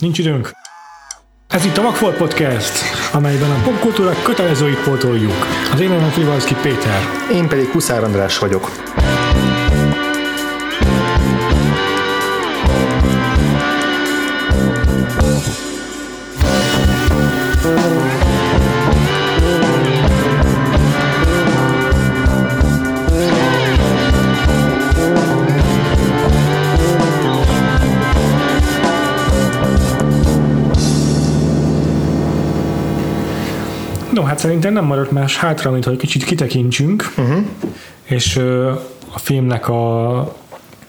Nincs időnk. Ez itt a Vagfolt Podcast, amelyben a popkultúra kötelezőit pótoljuk. Az én nevem Frivalszki Péter. Én pedig Huszár András vagyok. Szerintem nem maradt más hátra, mint hogy kicsit kitekintsünk, uh-huh. és ö, a filmnek a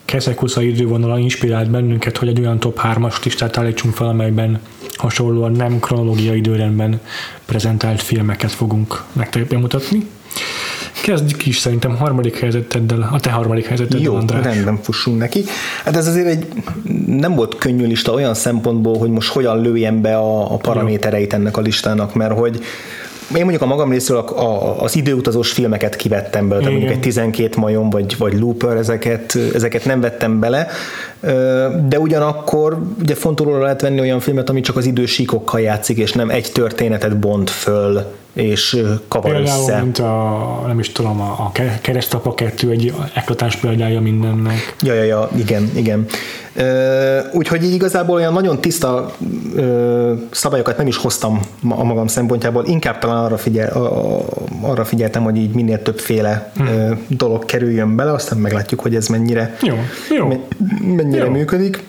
keszekusza idővonala inspirált bennünket, hogy egy olyan top 3-as listát állítsunk fel, amelyben hasonlóan nem kronológiai időrendben prezentált filmeket fogunk nektek bemutatni. Kezdjük is szerintem harmadik helyzeteddel, a te harmadik helyzeteddel, Jó, András. rendben fussunk neki. Hát ez azért egy nem volt könnyű lista olyan szempontból, hogy most hogyan lőjem be a, a paramétereit ennek a listának, mert hogy én mondjuk a magam részéről a, a, az időutazós filmeket kivettem bele, tehát mondjuk egy 12 majom vagy, vagy Looper, ezeket, ezeket nem vettem bele, de ugyanakkor ugye fontolóra lehet venni olyan filmet, ami csak az idősíkokkal játszik, és nem egy történetet bont föl, és kavar Például, össze. mint a, nem is tudom, a, a keresztapa 2 egy eklatás példája mindennek. Ja, ja, ja, igen, igen. Úgyhogy így igazából olyan nagyon tiszta szabályokat nem is hoztam a magam szempontjából, inkább talán arra, figyel, arra figyeltem, hogy így minél többféle hmm. dolog kerüljön bele, aztán meglátjuk, hogy ez mennyire, jó, jó. mennyire jó. működik.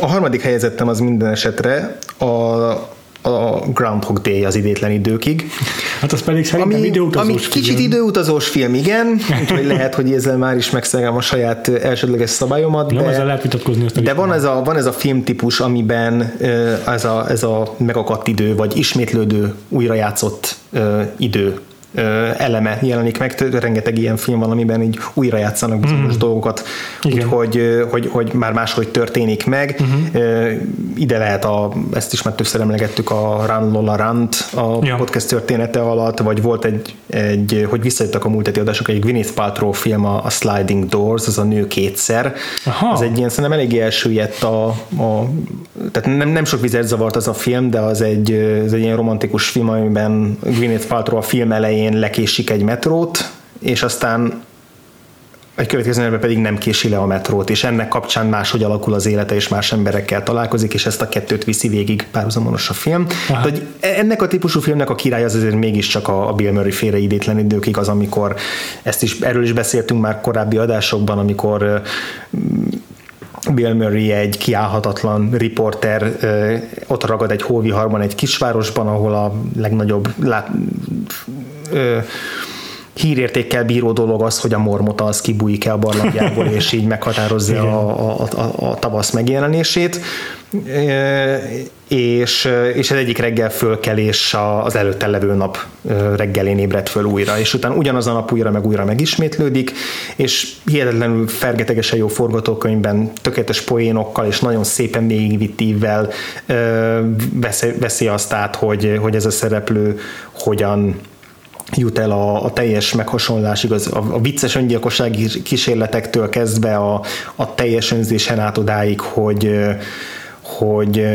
A harmadik helyezettem az minden esetre a a Groundhog Day az idétlen időkig. Hát az pedig szerintem ami, időutazós ami film. kicsit időutazós film, igen, úgyhogy lehet, hogy ezzel már is megszegem a saját elsődleges szabályomat. De, ezzel lehet vitatkozni. Azt de van ez, a, van ez a filmtípus, amiben ez a, ez a megakadt idő, vagy ismétlődő, újrajátszott idő eleme jelenik meg, rengeteg ilyen film van, amiben így újra játszanak bizonyos mm. dolgokat, úgyhogy hogy, hogy már máshogy történik meg. Uh-huh. Ide lehet, a, ezt is már többször emlegettük, a Run Lola Rant a ja. podcast története alatt, vagy volt egy, egy hogy visszajöttek a múlt adások, egy Gwyneth Paltrow film, a, a Sliding Doors, az a nő kétszer. Aha. Az egy ilyen, szerintem eléggé elsüllyedt a, a tehát nem, nem sok vizet zavart az a film, de az egy, ez egy ilyen romantikus film, amiben Gwyneth Paltrow a film elején elején lekésik egy metrót, és aztán egy következő pedig nem kési le a metrót, és ennek kapcsán máshogy alakul az élete, és más emberekkel találkozik, és ezt a kettőt viszi végig párhuzamonos a film. De, hogy ennek a típusú filmnek a király az azért mégiscsak a Bill Murray féle idétlen időkig az, amikor ezt is, erről is beszéltünk már korábbi adásokban, amikor Bill Murray egy kiállhatatlan riporter, ott ragad egy hóviharban egy kisvárosban, ahol a legnagyobb lát, ö, hírértékkel bíró dolog az, hogy a mormota az kibújik-e a barlangjából, és így meghatározza a, a, a, a tavasz megjelenését. És, és az egyik reggel fölkelés az előtte levő nap reggelén ébredt föl újra, és utána ugyanaz a nap újra meg újra megismétlődik, és hihetetlenül fergetegesen jó forgatókönyvben, tökéletes poénokkal és nagyon szépen végigvitt ívvel veszi, veszi azt át, hogy, hogy ez a szereplő hogyan jut el a, a teljes meghasonlásig, az, a, a vicces öngyilkossági kísérletektől kezdve a, a teljes önzésen át odáig, hogy hogy,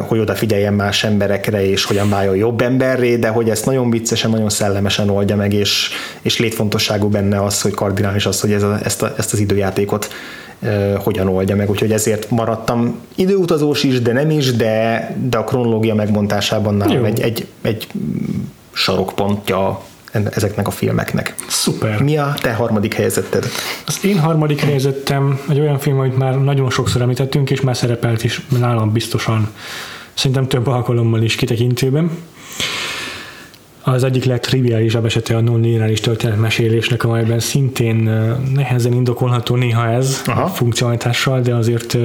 hogy odafigyeljen más emberekre, és hogyan váljon jobb emberré, de hogy ezt nagyon viccesen, nagyon szellemesen oldja meg, és, és létfontosságú benne az, hogy kardinális az, hogy ez a, ezt, a, ezt az időjátékot hogyan oldja meg, úgyhogy ezért maradtam időutazós is, de nem is, de, de a kronológia megbontásában nálam egy, egy, egy sarokpontja ezeknek a filmeknek. Szuper. Mi a te harmadik helyezetted? Az én harmadik helyezettem egy olyan film, amit már nagyon sokszor említettünk, és már szerepelt is nálam biztosan, szerintem több alkalommal is kitekintőben az egyik legtriviálisabb esete a non-lineáris történetmesélésnek, amelyben szintén nehezen indokolható néha ez Aha. a funkcionalitással, de azért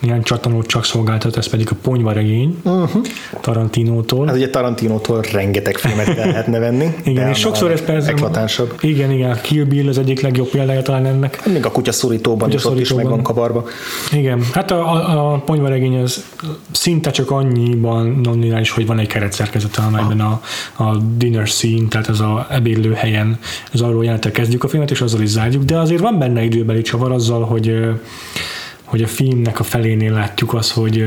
néhány csatanót csak szolgáltat, ez pedig a ponyvaregény uh-huh. Tarantinótól. Hát ugye Tarantinótól rengeteg filmet lehetne venni. igen, és sokszor ez persze... Eklatánsabb. Igen, igen, Kill Bill az egyik legjobb példája talán ennek. Még a kutya szorítóban kutya is ott is meg van kavarba. Igen, hát a, a, a ponyvaregény az szinte csak annyiban non-lineáris, hogy van egy keretszerkezete, amelyben a, a dinner scene, tehát ez a ebédlő helyen, ez arról jelentek kezdjük a filmet, és azzal is zárjuk, de azért van benne időbeli csavar azzal, hogy hogy a filmnek a felénél látjuk azt, hogy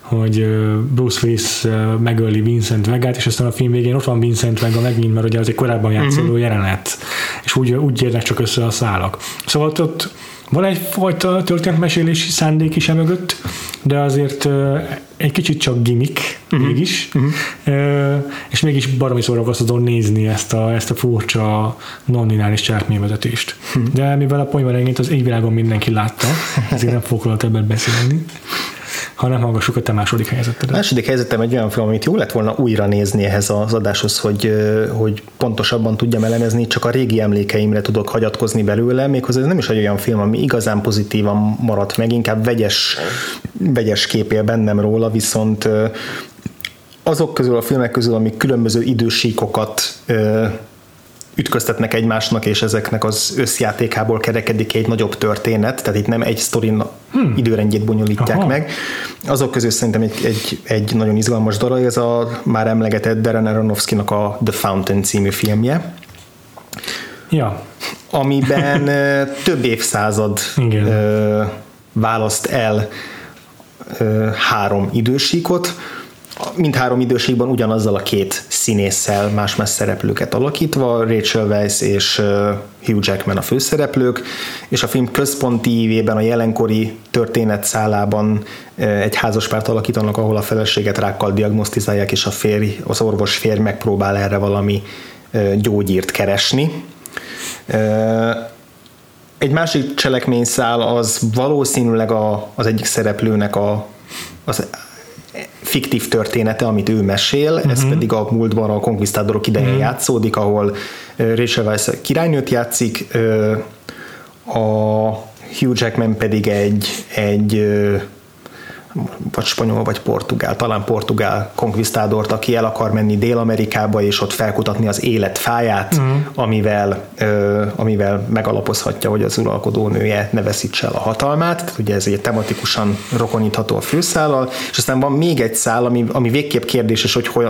hogy Bruce Willis megöli Vincent Vegát, és aztán a film végén ott van Vincent Vega megint, mert ugye az egy korábban játszódó uh-huh. jelenet, és úgy, úgy érnek csak össze a szálak. Szóval ott van egyfajta történetmesélési szándék is emögött, de azért egy kicsit csak gimmick uh-huh. mégis, uh-huh. és mégis baromi szórakoztató nézni ezt a, ezt a furcsa non-lineáris cselekményvezetést. Uh-huh. De mivel a ponyva az égvilágon mindenki látta, ezért nem fogok többet beszélni hanem hallgassuk a te második helyzetedet. A második helyzetem egy olyan film, amit jó lett volna újra nézni ehhez az adáshoz, hogy, hogy pontosabban tudjam elemezni, csak a régi emlékeimre tudok hagyatkozni belőle, méghozzá ez nem is egy olyan film, ami igazán pozitívan maradt meg, inkább vegyes, vegyes képél bennem róla, viszont azok közül a filmek közül, amik különböző idősíkokat ütköztetnek egymásnak, és ezeknek az összjátékából kerekedik egy nagyobb történet, tehát itt nem egy sztorin hmm. időrendjét bonyolítják Aha. meg. Azok közül szerintem egy, egy, egy nagyon izgalmas darab, ez a már emlegetett Darren Aronofsky-nak a The Fountain című filmje. Ja. Amiben több évszázad Igen. választ el három idősíkot, mindhárom időségben ugyanazzal a két színésszel más-más szereplőket alakítva, Rachel Weisz és Hugh Jackman a főszereplők, és a film központi évében a jelenkori történetszálában egy házaspárt alakítanak, ahol a feleséget rákkal diagnosztizálják, és a férj, az orvos férj megpróbál erre valami gyógyírt keresni. Egy másik cselekményszál az valószínűleg a, az egyik szereplőnek a, az fiktív története, amit ő mesél, uh-huh. ez mhm. pedig a múltban a konkvisztádorok idején uh-huh. játszódik, ahol Rachel Weisz királynőt játszik, a Hugh Jackman pedig egy, egy vagy spanyol, vagy portugál, talán portugál konkvisztádort, aki el akar menni Dél-Amerikába, és ott felkutatni az élet fáját, uh-huh. amivel, ö, amivel megalapozhatja, hogy az uralkodó nője ne veszítse el a hatalmát. Tehát ugye ez egy tematikusan rokonítható a főszállal, és aztán van még egy szál, ami, ami végképp kérdéses, hogy, hogy,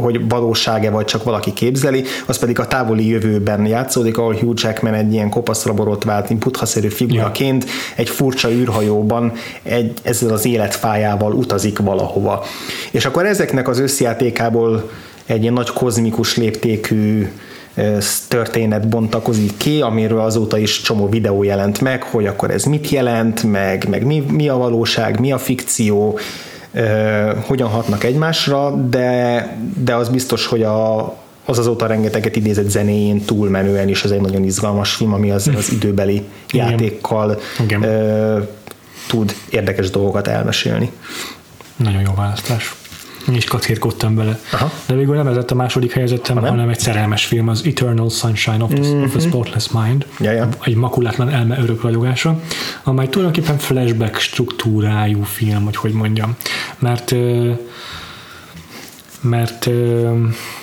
hogy valóság-e, vagy csak valaki képzeli, az pedig a távoli jövőben játszódik, ahol Hugh Jackman egy ilyen kopaszraborot vált, buthaszerű figuraként ja. egy furcsa űrhajóban egy, ezzel az élet pályával utazik valahova. És akkor ezeknek az összjátékából egy ilyen nagy kozmikus léptékű történet bontakozik ki, amiről azóta is csomó videó jelent meg, hogy akkor ez mit jelent, meg, meg mi, mi a valóság, mi a fikció, hogyan hatnak egymásra, de, de az biztos, hogy a, az azóta rengeteget idézett zenéjén túlmenően is ez egy nagyon izgalmas film, ami az, az időbeli Igen. játékkal Igen tud érdekes dolgokat elmesélni. Nagyon jó választás. Én is kacérkodtam bele. Aha. De végül nem ez a második helyezettem, hanem? hanem egy szerelmes film, az Eternal Sunshine of the, mm-hmm. of the. Spotless Mind, ja, ja. egy makulátlan elme örök rajogása, amely tulajdonképpen flashback struktúrájú film, hogy hogy mondjam. Mert mert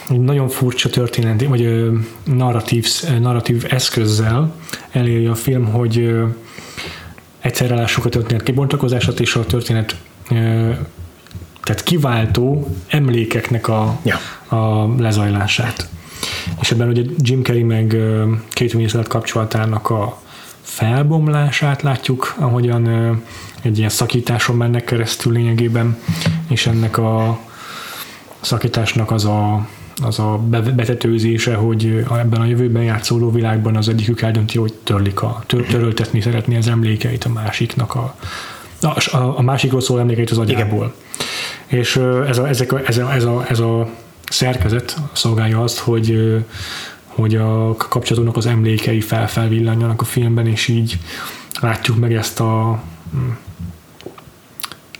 egy nagyon furcsa történet, vagy narratív, narratív eszközzel eléri a film, hogy egyszerre lássuk a történet kibontakozását és a történet tehát kiváltó emlékeknek a, ja. a lezajlását. És ebben ugye Jim Carrey meg Kate Winslet kapcsolatának a felbomlását látjuk, ahogyan egy ilyen szakításon mennek keresztül lényegében, és ennek a szakításnak az a az a betetőzése, hogy ebben a jövőben játszóló világban az egyikük eldönti, hogy törlik a, tör, töröltetni szeretné az emlékeit a másiknak a, a, a másikról szóló emlékeit az agyából. Igen. És ez a, ezek a, ez, a, ez, a, ez a szerkezet szolgálja azt, hogy hogy a kapcsolatunknak az emlékei felfelvillanjanak a filmben, és így látjuk meg ezt a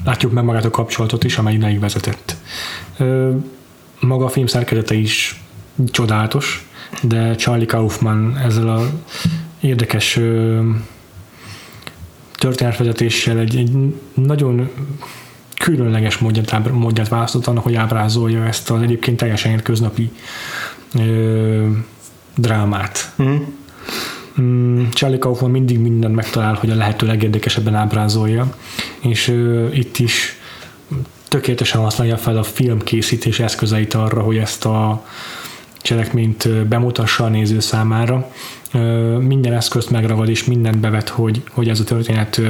látjuk meg magát a kapcsolatot is, amely idáig vezetett maga a film szerkezete is csodálatos, de Charlie Kaufman ezzel a érdekes történetvezetéssel egy, egy nagyon különleges módját, módját választott annak, hogy ábrázolja ezt az egyébként teljesen köznapi ö, drámát. Mm. Mm, Charlie Kaufman mindig mindent megtalál, hogy a lehető legérdekesebben ábrázolja, és ö, itt is tökéletesen használja fel a filmkészítés eszközeit arra, hogy ezt a cselekményt bemutassa a néző számára. Minden eszközt megragad és mindent bevet, hogy, hogy ez a történet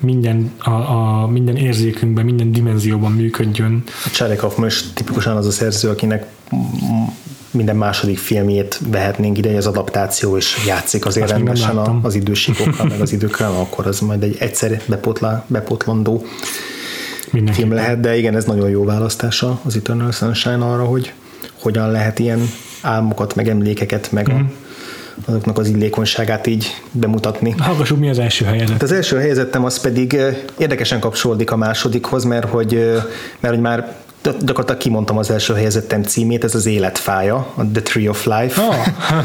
minden, a, a, minden érzékünkben, minden dimenzióban működjön. A Cserekov most tipikusan az a szerző, akinek minden második filmjét vehetnénk ide, hogy az adaptáció is játszik azért rendesen az idősíkokkal, meg az időkkel, akkor az majd egy egyszer bepotla, bepotlandó film lehet, de igen, ez nagyon jó választása az Eternal Sunshine arra, hogy hogyan lehet ilyen álmokat, meg emlékeket, meg mm. azoknak az illékonyságát így bemutatni. Hallgassuk, mi az első helyzet? Hát az első helyezettem az pedig érdekesen kapcsolódik a másodikhoz, mert hogy, mert hogy már gyakorlatilag kimondtam az első helyezettem címét, ez az életfája, a The Tree of Life, oh.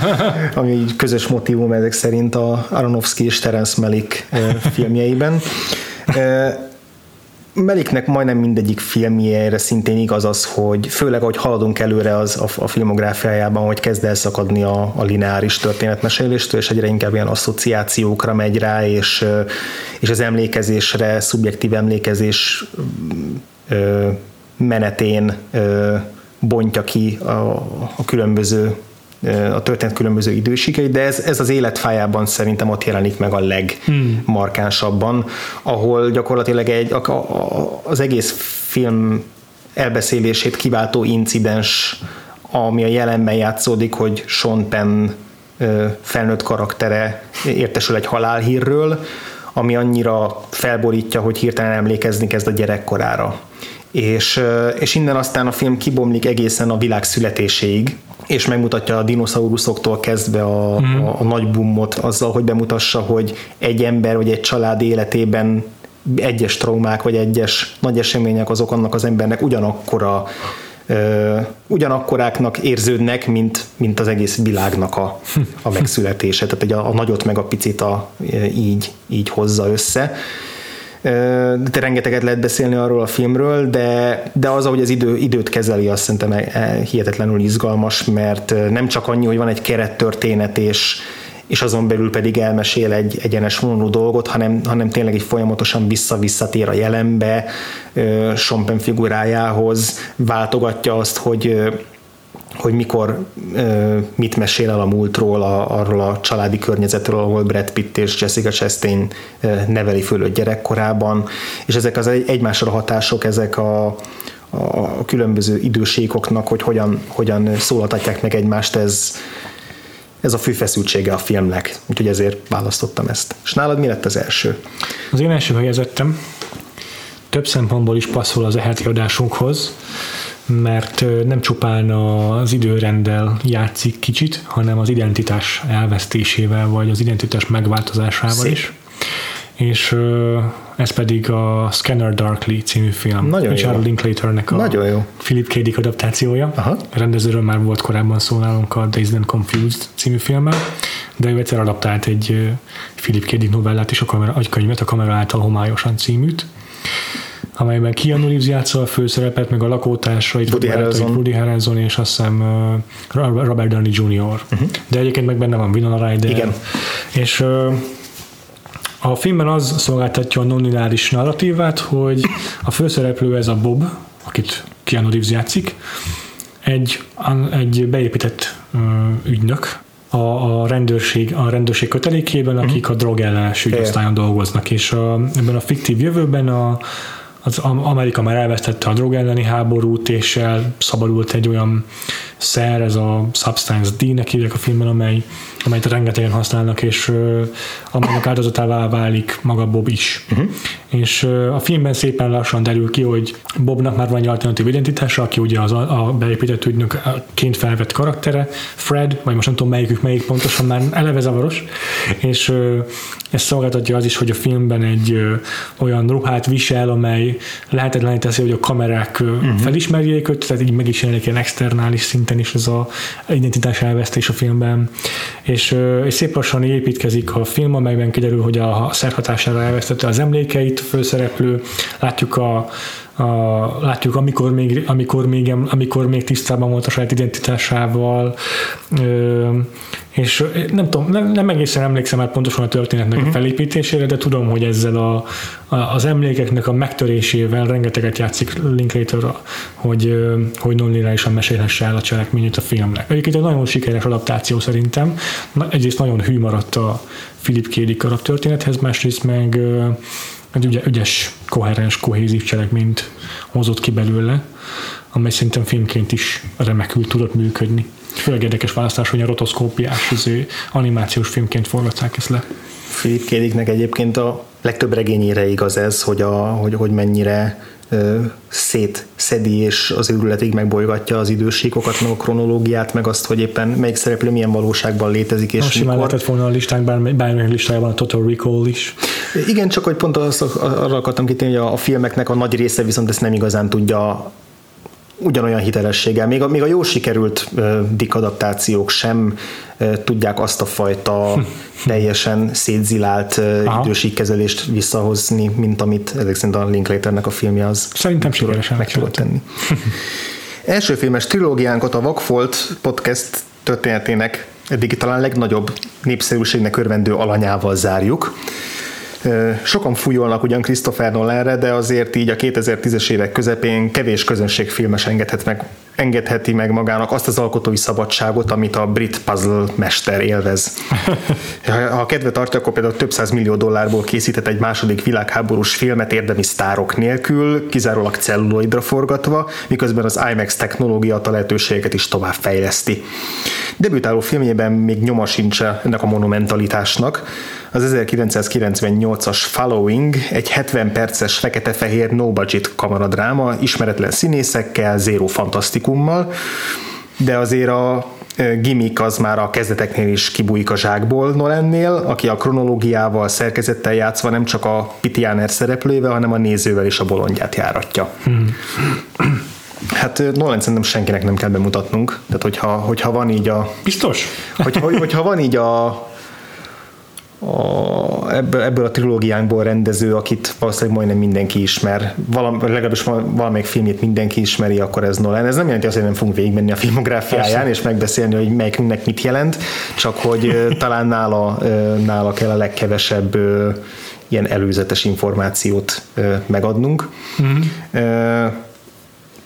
ami egy közös motivum ezek szerint a Aronofsky és Terence Malick filmjeiben. Meliknek majdnem mindegyik filmjére szintén igaz az, hogy főleg, ahogy haladunk előre az a, a filmográfiájában, hogy kezd elszakadni a, a lineáris történetmeséléstől, és egyre inkább ilyen asszociációkra megy rá, és, és az emlékezésre, szubjektív emlékezés menetén bontja ki a, a különböző a történet különböző időségei, de ez, ez az életfájában szerintem ott jelenik meg a legmarkánsabban, ahol gyakorlatilag egy, a, a, az egész film elbeszélését kiváltó incidens, ami a jelenben játszódik, hogy Sean Penn felnőtt karaktere értesül egy halálhírről, ami annyira felborítja, hogy hirtelen emlékezni kezd a gyerekkorára. És, és innen aztán a film kibomlik egészen a világ születéséig, és megmutatja a dinoszauruszoktól kezdve a, mm. a, a nagy bummot azzal, hogy bemutassa, hogy egy ember vagy egy család életében egyes traumák vagy egyes nagy események azok annak az embernek ugyanakkora ö, ugyanakkoráknak érződnek, mint, mint az egész világnak a, a megszületése. Tehát a, a nagyot meg a picit a, így, így hozza össze de rengeteget lehet beszélni arról a filmről, de, de az, ahogy az idő, időt kezeli, azt szerintem e, e, hihetetlenül izgalmas, mert nem csak annyi, hogy van egy kerettörténet, és, és azon belül pedig elmesél egy egyenes vonuló dolgot, hanem, hanem tényleg egy folyamatosan vissza-visszatér a jelenbe, Sompen figurájához, váltogatja azt, hogy hogy mikor mit mesél el a múltról, a, arról a családi környezetről, ahol Brad Pitt és Jessica Chastain neveli föl gyerekkorában, és ezek az egymásra hatások, ezek a, a különböző időségoknak, hogy hogyan, hogyan szólaltatják meg egymást, ez, ez a főfeszültsége a filmnek, úgyhogy ezért választottam ezt. És nálad mi lett az első? Az én első helyezettem több szempontból is passzol az eheti adásunkhoz, mert nem csupán az időrenddel játszik kicsit, hanem az identitás elvesztésével, vagy az identitás megváltozásával Szép. is. És ez pedig a Scanner Darkly című film. Nagyon Richard jó. Linklaternek a Nagyon jó. Philip K. Dick adaptációja. Aha. A rendezőről már volt korábban szó nálunk a Dazed and Confused című filmmel, de ő egyszer adaptált egy Philip K. Dick novellát is, a kamera, egy könyvet, a kamera által homályosan címűt amelyben Keanu Reeves játsza a főszerepet, meg a lakótársait, Woody Harrelson. Woody Harrelson és azt hiszem Robert Downey Jr. Uh-huh. De egyébként meg benne van Winona Ryder. Igen. És a filmben az szolgáltatja a nonlineáris narratívát, hogy a főszereplő ez a Bob, akit Keanu Reeves játszik, egy, egy beépített ügynök, a, a, rendőrség, a rendőrség kötelékében, akik uh-huh. a drogellenes ügyosztályon dolgoznak, és a, ebben a fiktív jövőben a, az Amerika már elvesztette a drog elleni háborút, és szabadult egy olyan szer, ez a Substance D-nek hívják a filmben, amely, amelyet rengetegen használnak, és uh, amelynek áldozatává válik maga Bob is. Uh-huh. És uh, a filmben szépen lassan derül ki, hogy Bobnak már van egy alternatív identitása, aki ugye az a, a beépített ügynökként felvett karaktere, Fred, vagy most nem tudom melyikük melyik pontosan, már eleve zavaros, és uh, ez szolgáltatja az is, hogy a filmben egy uh, olyan ruhát visel, amely lehetetlené teszi, hogy a kamerák uh-huh. felismerjék őt, tehát így meg is jelenik ilyen externális szinten is ez a identitás elvesztés a filmben, és, és szép lassan építkezik a film, amelyben kiderül, hogy a szerhatására elvesztette az emlékeit, főszereplő, látjuk a, a, látjuk, amikor még, amikor, még, amikor még tisztában volt a saját identitásával, ö, és nem tudom, nem, nem egészen emlékszem már pontosan a történetnek uh-huh. a mhm. felépítésére, de tudom, hogy ezzel a, a, az emlékeknek a megtörésével rengeteget játszik Linklater, hogy, hogy non-lineárisan mesélhesse el a cselekményét a filmnek. Egyébként egy nagyon sikeres adaptáció szerintem. Egyrészt nagyon hű maradt a Philip K. Dick történethez, másrészt meg egy ügy, ügyes, koherens, kohézív cselekményt hozott ki belőle, amely szerintem filmként is remekül tudott működni. Főleg érdekes választás, hogy a rotoszkópiás izé, animációs filmként forgatták ezt le. Philip Kédiknek egyébként a legtöbb regényére igaz ez, hogy, a, hogy, hogy mennyire szétszedi és az őrületig megbolygatja az idősíkokat, meg a kronológiát, meg azt, hogy éppen melyik szereplő milyen valóságban létezik. És Most simán lehetett volna a listánk, bármilyen listájában a Total Recall is. Igen, csak hogy pont azt, arra akartam kitérni, hogy a, a filmeknek a nagy része viszont ezt nem igazán tudja ugyanolyan hitelességgel. Még a, még a jó sikerült uh, dikadaptációk sem uh, tudják azt a fajta teljesen szétzilált uh, idősíkkezelést visszahozni, mint amit ezek szerint a Linklaternek a filmje az Szerintem sikeresen meg tudott tenni. Első filmes trilógiánkat a Vakfolt podcast történetének eddig talán legnagyobb népszerűségnek örvendő alanyával zárjuk. Sokan fújolnak ugyan Christopher Nolanre, de azért így a 2010-es évek közepén kevés közönségfilmes engedhet meg, engedheti meg magának azt az alkotói szabadságot, amit a brit puzzle mester élvez. Ha a kedve tartja, akkor például több száz millió dollárból készített egy második világháborús filmet érdemi sztárok nélkül, kizárólag celluloidra forgatva, miközben az IMAX technológia a lehetőségeket is tovább fejleszti. Debütáló filmjében még nyoma sincs ennek a monumentalitásnak. Az 1998-as Following egy 70 perces fekete-fehér no-budget kamaradráma, ismeretlen színészekkel, zéro fantasztikummal, de azért a gimmick az már a kezdeteknél is kibújik a zsákból Nolannél, aki a kronológiával, szerkezettel játszva nem csak a Pitianer szereplővel, hanem a nézővel is a bolondját járatja. Hmm. Hát Nolan szerintem senkinek nem kell bemutatnunk. Tehát hogyha, hogyha van így a... Biztos? Hogy, hogy, hogyha van így a, a, ebből, ebből a trilógiánkból rendező, akit valószínűleg majdnem mindenki ismer, valam, legalábbis valamelyik filmjét mindenki ismeri, akkor ez Nolan. Ez nem jelenti azt, hogy nem fogunk végigmenni a filmográfiáján, Persze. és megbeszélni, hogy melyikünknek mit jelent, csak hogy talán nála, nála kell a legkevesebb ilyen előzetes információt megadnunk. Mm-hmm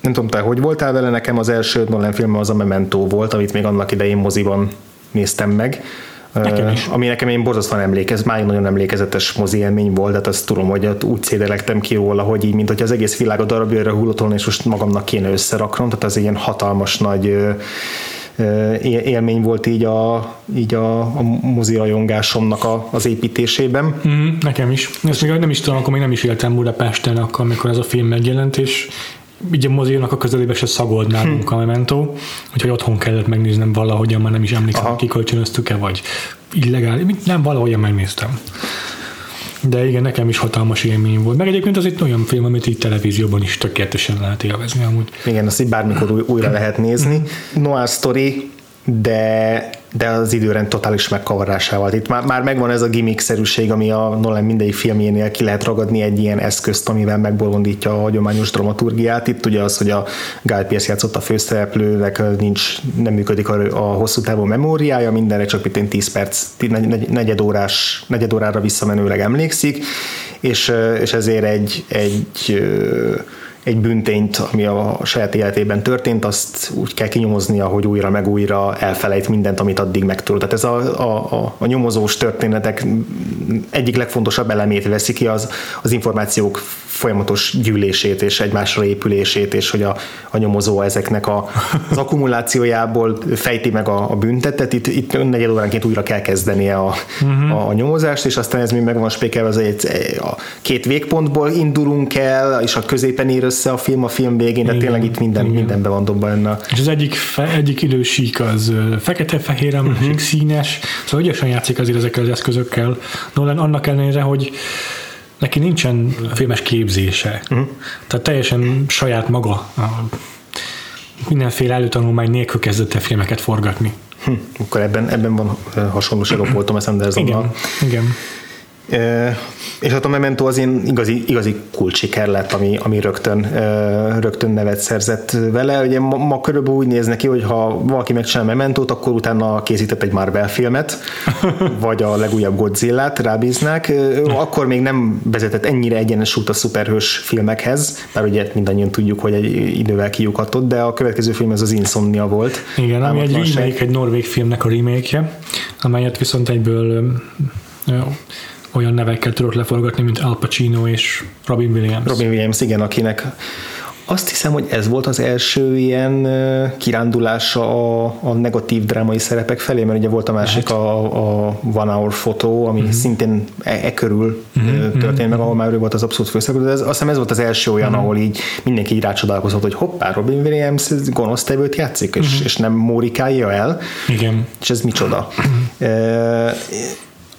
nem tudom, te hogy voltál vele, nekem az első Nolan film az a Memento volt, amit még annak idején moziban néztem meg. Nekem is. Ami nekem én borzasztóan emlékez, máig nagyon emlékezetes mozi élmény volt, tehát azt tudom, hogy úgy szédelektem ki róla, hogy így, mint hogy az egész világ a darabjára hullott volna, és most magamnak kéne összeraknom, tehát az ilyen hatalmas nagy élmény volt így a, így a, a mozi rajongásomnak a, az építésében. Mm, nekem is. Ezt még nem is tudom, akkor még nem is éltem Budapesten, akkor, amikor ez a film megjelent, és így a moziónak a közelébe se szagolt nálunk hm. a Memento, úgyhogy otthon kellett megnéznem valahogyan, már nem is emlékszem, kikölcsönöztük-e, vagy illegális, nem, valahogyan megnéztem. De igen, nekem is hatalmas élmény volt. Meg egyébként az egy olyan film, amit így televízióban is tökéletesen lehet élvezni amúgy. Igen, azt így bármikor újra lehet nézni. Noir Story, de de az időrend totális megkavarásával. Itt már, már megvan ez a gimmick-szerűség, ami a Nolan mindegyik filmjénél ki lehet ragadni egy ilyen eszközt, amivel megbolondítja a hagyományos dramaturgiát. Itt ugye az, hogy a Guy Pearce játszott a főszereplőnek, nincs, nem működik a, a hosszú távú memóriája, mindenre csak mint 10 perc, negyed, órás, negyed órára visszamenőleg emlékszik, és, és ezért egy, egy egy bűntényt, ami a saját életében történt, azt úgy kell kinyomoznia, hogy újra meg újra elfelejt mindent, amit addig megtudott. Tehát ez a, a, a, a nyomozós történetek egyik legfontosabb elemét veszi ki az, az információk folyamatos gyűlését és egymásra épülését, és hogy a, a nyomozó ezeknek a, az akkumulációjából fejti meg a, a büntetet. Itt, itt negyed óránként újra kell kezdenie a, uh-huh. a, a nyomozást, és aztán ez még meg van spékelve, az egy, a két végpontból indulunk el, és a középen ér össze a film a film végén, de tényleg itt minden, igen. mindenben van dobva benne. És az egyik, fe, egyik idősík az fekete-fehér, a másik uh-huh. színes, szóval ügyesen játszik azért ezekkel az eszközökkel. Nolan annak ellenére, hogy neki nincsen filmes képzése. Uh-huh. Tehát teljesen saját maga mindenféle előtanulmány nélkül kezdett el filmeket forgatni. Hm, akkor ebben, ebben van hasonlóság a Paul Thomas Andersonnal. Igen, igen és hát a Memento az én igazi, igazi kulcsiker lett, ami, ami rögtön, rögtön nevet szerzett vele. Ugye ma, ma körülbelül úgy néz neki, hogy ha valaki megcsinál Mementót, akkor utána készített egy Marvel filmet, vagy a legújabb Godzilla-t rábíznák. Akkor még nem vezetett ennyire egyenes út a szuperhős filmekhez, mert ugye mindannyian tudjuk, hogy egy idővel kiukatott, de a következő film ez az Insomnia volt. Igen, ami egy remake, egy norvég filmnek a remake amelyet viszont egyből olyan nevekkel tudott leforgatni, mint Al Pacino és Robin Williams. Robin Williams, igen, akinek azt hiszem, hogy ez volt az első ilyen kirándulása a, a negatív drámai szerepek felé, mert ugye volt a másik a, a One Hour Photo, ami uh-huh. szintén e, e körül uh-huh. történt meg, ahol már ő volt az abszolút főszereplő, de ez, azt hiszem ez volt az első olyan, uh-huh. ahol így mindenki így rácsodálkozott, hogy hoppá, Robin Williams gonosztevőt játszik, uh-huh. és, és nem Mórikálja el. Igen. És ez micsoda. Uh-huh.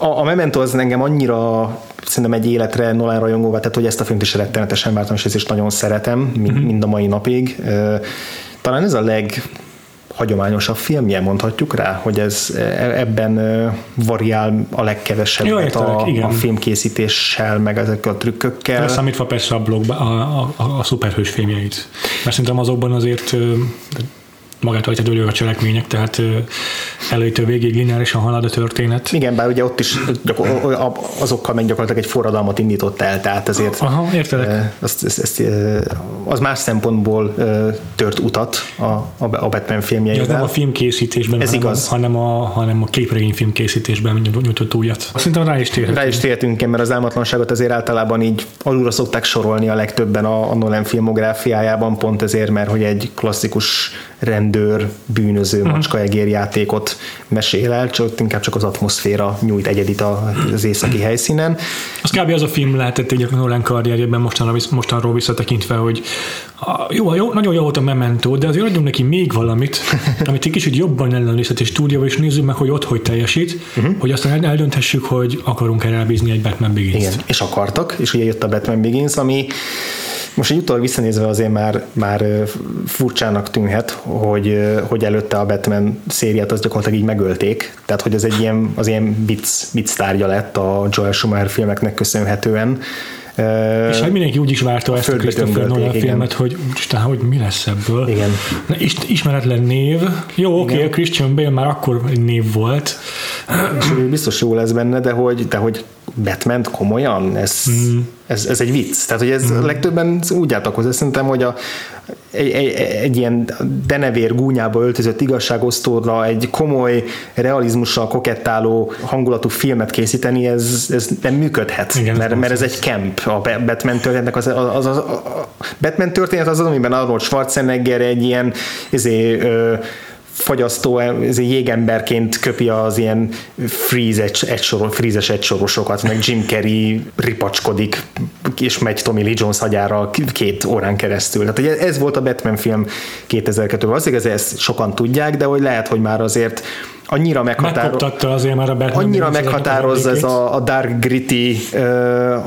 A, a Memento az engem annyira szerintem egy életre Nolan rajongóvá tett, hogy ezt a filmt is rettenetesen vártam, és ezt is nagyon szeretem, mind, mm-hmm. mind a mai napig. Talán ez a leg hagyományosabb filmje, mondhatjuk rá, hogy ez e, ebben variál a legkevesebbet a, a filmkészítéssel, meg ezekkel a trükkökkel. Leszámítva persze a blogba, a, a, a, a szuperhős filmjeit. Mert szerintem azokban azért magától egyedül a cselekmények, tehát előtől végig lineárisan halad a történet. Igen, bár ugye ott is azokkal meg gyakorlatilag egy forradalmat indított el, tehát azért Aha, értelek. Az, az, az, az más szempontból tört utat a, a Batman filmjeivel. Ja, nem a filmkészítésben, Ez hanem, igaz. A, hanem, a, hanem a képregény filmkészítésben nyújtott újat. Szerintem rá is térhetünk. Rá is térhetünk, mert az álmatlanságot azért általában így alulra szokták sorolni a legtöbben a, a Nolan filmográfiájában, pont ezért, mert hogy egy klasszikus rendőr, bűnöző, uh-huh. macskaegér játékot mesél el, csak inkább csak az atmoszféra nyújt egyedit az északi helyszínen. Az kb. az a film lehetett egy Nolan karrierjében mostanra, mostanról visszatekintve, hogy a, jó, jó, nagyon jó volt a Memento, de azért adjunk neki még valamit, amit egy kicsit jobban ellenőrizhet és stúdióba, és nézzük meg, hogy ott hogy teljesít, uh-huh. hogy aztán eldönthessük, hogy akarunk erre elbízni egy Batman Begins. Igen, és akartak, és ugye jött a Batman Begins, ami most egy utólag visszanézve azért már, már furcsának tűnhet, hogy, hogy előtte a Batman szériát az gyakorlatilag így megölték, tehát hogy ez egy ilyen, az ilyen bits, bits tárgya lett a Joel Schumacher filmeknek köszönhetően, és hát mindenki úgy is várta ezt a Christopher Nolan filmet, hogy úristen, hogy mi lesz ebből. Igen. Na, ismeretlen név. Jó, oké, okay, Christian Bale már akkor név volt. És biztos jó lesz benne, de hogy, de hogy batman komolyan? Ez, mm. ez, ez, egy vicc. Tehát, hogy ez mm. legtöbben úgy álltak hozzá. Szerintem, hogy a, egy, egy, egy ilyen denevér gúnyába öltözött igazságosztóra egy komoly, realizmussal kokettáló hangulatú filmet készíteni, ez, ez nem működhet, Igen, mert, mert ez egy camp. A Batman történetnek az, az, az, az a Batman történet az az, amiben Arnold Schwarzenegger egy ilyen izé, ö, fagyasztó ez jégemberként köpi az ilyen freeze egy, freeze-es egysorosokat, meg Jim Carrey ripacskodik, és megy Tommy Lee Jones hagyára két órán keresztül. Tehát ez volt a Batman film 2002-ben. Azért ezt sokan tudják, de hogy lehet, hogy már azért annyira meghatározza azért már a Batman annyira meghatározza ez a, a dark gritty uh,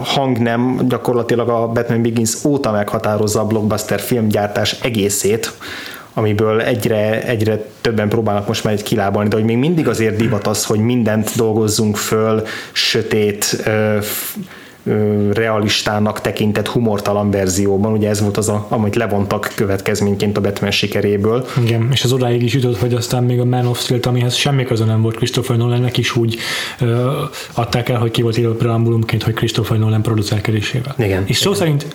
hangnem gyakorlatilag a Batman Begins óta meghatározza a blockbuster filmgyártás egészét, amiből egyre, egyre többen próbálnak most már egy kilábalni, de hogy még mindig azért divat az, hogy mindent dolgozzunk föl, sötét, realistának tekintett humortalan verzióban, ugye ez volt az, a, amit levontak következményként a Batman sikeréből. Igen, és az odáig is jutott, hogy aztán még a Man of Steel, amihez semmi köze nem volt Christopher Nolannek is úgy ö, adták el, hogy ki volt írva preambulumként, hogy Christopher Nolan producerkedésével. Igen. És szó igen. szerint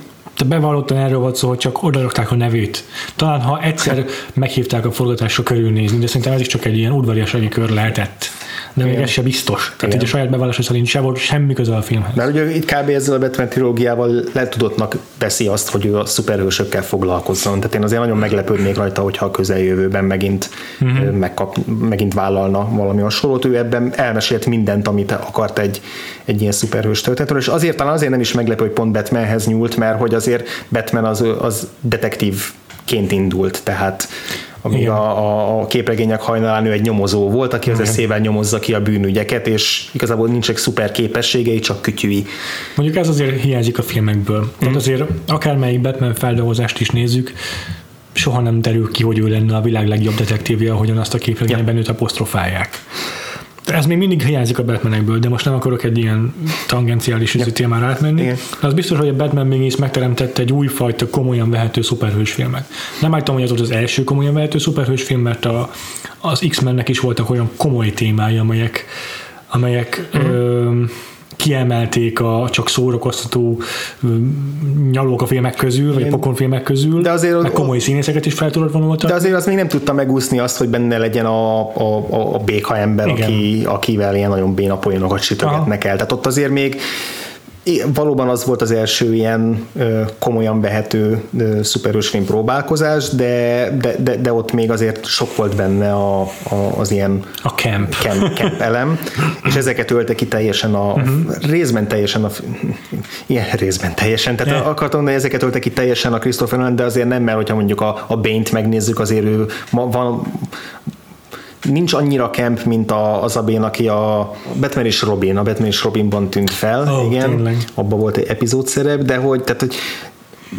bevallottan erről volt szó, hogy csak odarakták a nevét. Talán ha egyszer meghívták a forgatásra körülnézni, de szerintem ez is csak egy ilyen udvariassági kör lehetett. De még ez se biztos. Tehát Igen. a saját bevallása szerint se volt semmi köze a filmhez. Mert ugye itt kb. ezzel a Batman trilógiával letudottnak teszi azt, hogy ő a szuperhősökkel foglalkozzon. Tehát én azért nagyon meglepődnék rajta, hogyha a közeljövőben megint, uh-huh. megkap, megint vállalna valami hasonlót. Ő ebben elmesélt mindent, amit akart egy, egy ilyen szuperhős történetről, és azért talán azért nem is meglepő, hogy pont Batmanhez nyúlt, mert hogy azért Batman az, az detektívként indult, tehát amíg a, a, a képregények hajnalán ő egy nyomozó volt, aki az eszével nyomozza ki a bűnügyeket, és igazából nincs egy szuper képességei, csak kütyűi. Mondjuk ez azért hiányzik a filmekből. Mm. Tehát azért akármelyik Batman feldolgozást is nézzük, soha nem derül ki, hogy ő lenne a világ legjobb detektívje, ahogyan azt a képregényben ja. őt apostrofálják ez még mindig hiányzik a Batmanekből, de most nem akarok egy ilyen tangenciális ja. témára átmenni. Igen. De az biztos, hogy a Batman mégis megteremtette egy újfajta komolyan vehető szuperhős filmet. Nem álltam, hogy az volt az első komolyan vehető szuperhős film, mert a, az X-mennek is voltak olyan komoly témái, amelyek, amelyek uh-huh. ö, kiemelték a csak szórakoztató nyalók a filmek közül, vagy pokonfilmek közül, de azért meg komoly színészeket is fel tudod vonultak. De azért az még nem tudta megúszni azt, hogy benne legyen a, a, a, a béka ember, aki, akivel ilyen nagyon béna poénokat sütögetnek el. Tehát ott azért még valóban az volt az első ilyen komolyan vehető szuperős film próbálkozás, de, de, de, de, ott még azért sok volt benne a, a, az ilyen a camp. camp, camp elem, és ezeket ölte ki teljesen a uh-huh. részben teljesen a ilyen részben teljesen, tehát yeah. akartam mondani, ezeket ölte ki teljesen a Christopher Nolan, de azért nem, mert hogyha mondjuk a, a Bane-t megnézzük, azért ő ma, van, nincs annyira kemp, mint a, az a Bén, aki a Batman és Robin, a Batman és Robinban tűnt fel, oh, igen, tényleg. abban volt egy epizódszerep, de hogy, tehát, hogy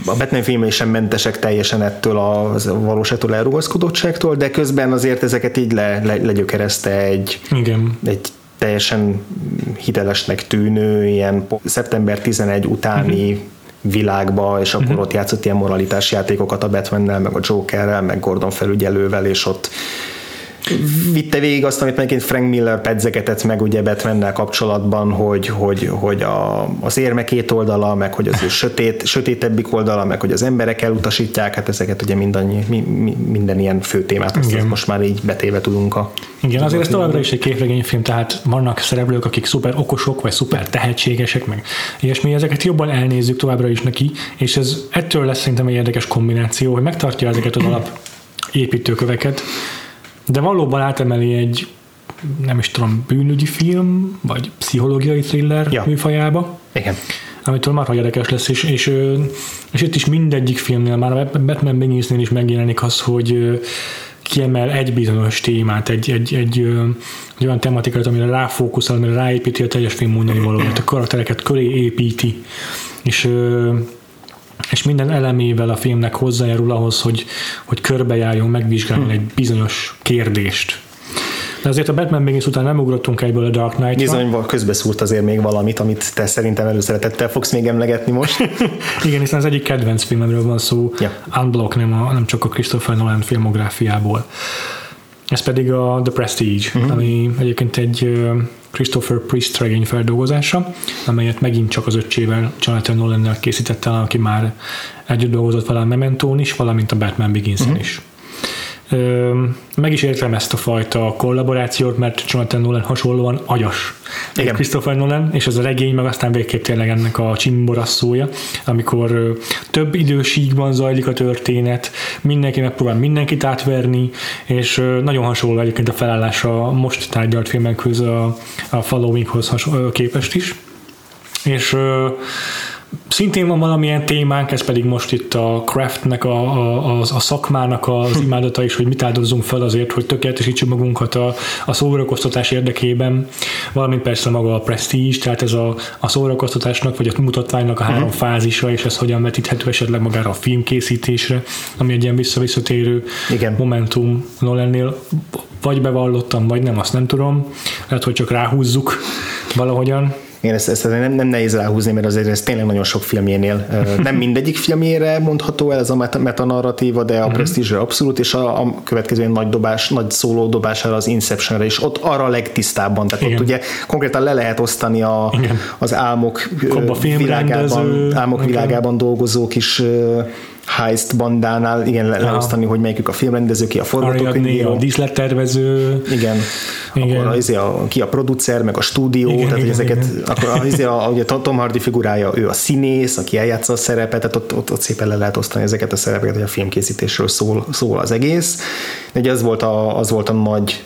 a Batman filmei sem mentesek teljesen ettől a valóságtól elrugaszkodottságtól, de közben azért ezeket így le, le, legyökerezte egy, Igen. egy teljesen hitelesnek tűnő, ilyen szeptember 11 utáni uh-huh világba, és akkor uh-huh. ott játszott ilyen moralitás játékokat a Batmannel, meg a Jokerrel, meg Gordon felügyelővel, és ott vitte végig azt, amit megint Frank Miller pedzegetett meg ugye Batmannel kapcsolatban, hogy, hogy, hogy a, az érme két oldala, meg hogy az ő sötét, sötétebbik oldala, meg hogy az emberek elutasítják, hát ezeket ugye mindannyi, mi, mi, minden ilyen fő témát azt, most már így betéve tudunk a Igen, azért ez továbbra is egy képregényfilm, tehát vannak szereplők, akik szuper okosok, vagy szuper tehetségesek, meg mi ezeket jobban elnézzük továbbra is neki, és ez ettől lesz szerintem egy érdekes kombináció, hogy megtartja ezeket az alap építőköveket, de valóban átemeli egy nem is tudom, bűnügyi film, vagy pszichológiai thriller ja. műfajába. Igen. Amitől már érdekes lesz, és, és, és itt is mindegyik filmnél, már a Batman Beginsnél is megjelenik az, hogy kiemel egy bizonyos témát, egy, egy, egy, egy olyan tematikát, amire ráfókuszál, amire ráépíti a teljes film mondani valóját, a karaktereket köré építi, és és minden elemével a filmnek hozzájárul ahhoz, hogy, hogy körbejárjon, megvizsgáljon egy bizonyos kérdést. De azért a Batman Begins után nem ugrottunk egyből a Dark knight Bizony, közbeszúrt azért még valamit, amit te szerintem előszeretettel fogsz még emlegetni most. Igen, hiszen az egyik kedvenc filmemről van szó, ja. Unblock, nem, a, nem csak a Christopher Nolan filmográfiából. Ez pedig a The Prestige, uh-huh. ami egyébként egy Christopher Priest regény feldolgozása, amelyet megint csak az öccsével Jonathan nolan készítette, aki már együtt dolgozott vele a Mementón is, valamint a Batman begins uh-huh. is. Meg is értem ezt a fajta kollaborációt, mert Jonathan Nolan hasonlóan agyas. Igen. Christopher Nolan, és az a regény meg aztán végképp tényleg ennek a csimborasszója, amikor több idősíkban zajlik a történet, mindenki megpróbál mindenkit átverni, és nagyon hasonló egyébként a felállás a most tárgyalt filmekhez a, a Followinghoz képest is. És Szintén van valamilyen témánk, ez pedig most itt a craftnek, a, a, a, a szakmának az imádata is, hogy mit áldozunk fel azért, hogy tökéletesítsük magunkat a, a szórakoztatás érdekében, valamint persze maga a prestige, tehát ez a, a szórakoztatásnak vagy a mutatványnak a három uh-huh. fázisa, és ez hogyan vetíthető esetleg magára a filmkészítésre, ami egy ilyen visszavisszatérő Igen. momentum Nolannél, vagy bevallottam, vagy nem, azt nem tudom. Lehet, hogy csak ráhúzzuk valahogyan. Igen, ezt, ezt nem, nem nehéz ráhúzni, mert azért ez tényleg nagyon sok filmjénél. Nem mindegyik filmjére mondható el ez a metanarratíva, de a uh-huh. Prestige-re abszolút, és a, a következő nagy dobás, nagy szóló dobására az Inceptionre is. Ott arra a legtisztábban. Tehát Igen. ott ugye konkrétan le lehet osztani a, az álmok világában, álmok világában dolgozók is heist bandánál, igen, le, leosztani, hogy melyikük a filmrendező, ki a forgatókönyvíró. A díszlettervező. Igen. igen. Akkor az, a, ki a producer, meg a stúdió, igen, tehát igen, ezeket, igen. akkor az, a, ugye Tom Hardy figurája, ő a színész, aki eljátsza a szerepet, tehát ott, ott, ott szépen le lehet osztani ezeket a szerepeket, hogy a filmkészítésről szól, szól az egész. Ugye az volt a, az volt a nagy,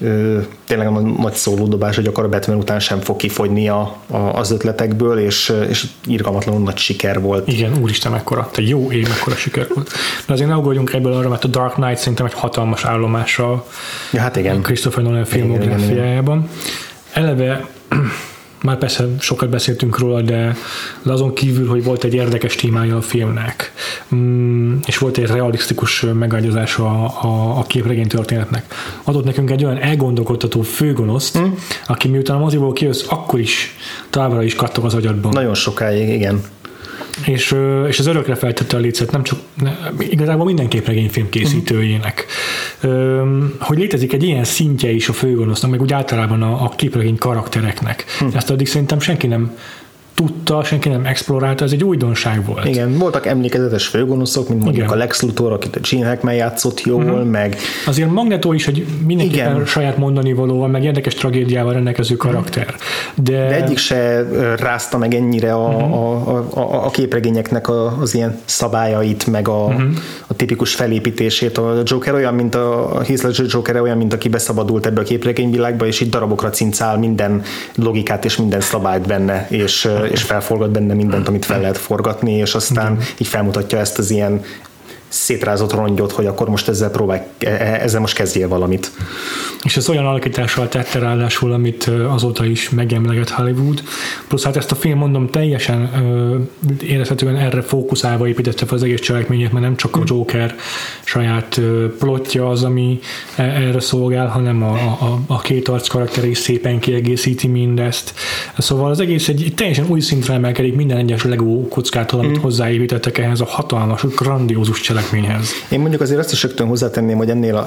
tényleg a nagy szólódobás, hogy akkor a Batman után sem fog kifogyni a, a, az ötletekből, és, és irgalmatlanul nagy siker volt. Igen, úristen, mekkora, te jó év, mekkora siker volt. De azért ne ugorjunk ebből arra, mert a Dark Knight szerintem egy hatalmas állomása ja, hát igen. Christopher Nolan filmográfiájában. Eleve már persze sokat beszéltünk róla, de, de azon kívül, hogy volt egy érdekes témája a filmnek, mm, és volt egy realisztikus megágyazása a, a, a képregény történetnek, adott nekünk egy olyan elgondolkodtató főgonoszt, mm. aki miután a moziból kijössz, akkor is továbbra is kattog az agyadban. Nagyon sokáig, igen és, és az örökre feltette a lécet, nem csak igazából minden képregényfilm készítőjének. Uh-huh. Hogy létezik egy ilyen szintje is a főgonosznak, meg úgy általában a, a képregény karaktereknek. Uh-huh. Ezt addig szerintem senki nem tudta, senki nem explorálta, ez egy újdonság volt. Igen, voltak emlékezetes főgonoszok, mint mondjuk Igen. a Lex Luthor, akit a Gene Hackman játszott jól, uh-huh. meg... Azért Magneto is egy mindenképpen saját mondani valóval, meg érdekes tragédiával rendelkező karakter. De... De egyik se rázta meg ennyire a, uh-huh. a, a, a, a képregényeknek a, az ilyen szabályait, meg a, uh-huh. a tipikus felépítését. A Joker olyan, mint a, a Heath Ledger Joker olyan, mint aki beszabadult ebbe a képregényvilágba, és itt darabokra cincál minden logikát és minden szabályt benne, és és felforgat benne mindent, amit fel lehet forgatni, és aztán így felmutatja ezt az ilyen szétrázott rongyot, hogy akkor most ezzel próbálj, e, e, ezzel most kezdjél valamit. És ez olyan alakítással tette ráadásul, amit azóta is megemleget Hollywood, plusz hát ezt a film mondom teljesen érezhetően erre fókuszálva építette fel az egész cselekményét, mert nem csak a Joker saját plotja az, ami e, erre szolgál, hanem a, a, a két arc karakter is szépen kiegészíti mindezt. Szóval az egész egy, egy teljesen új szintre emelkedik minden egyes Lego kockától, amit mm. hozzáépítettek ehhez a hatalmas, grandiózus cselekményhez cselekményhez. Én mondjuk azért azt is rögtön hozzátenném, hogy ennél a,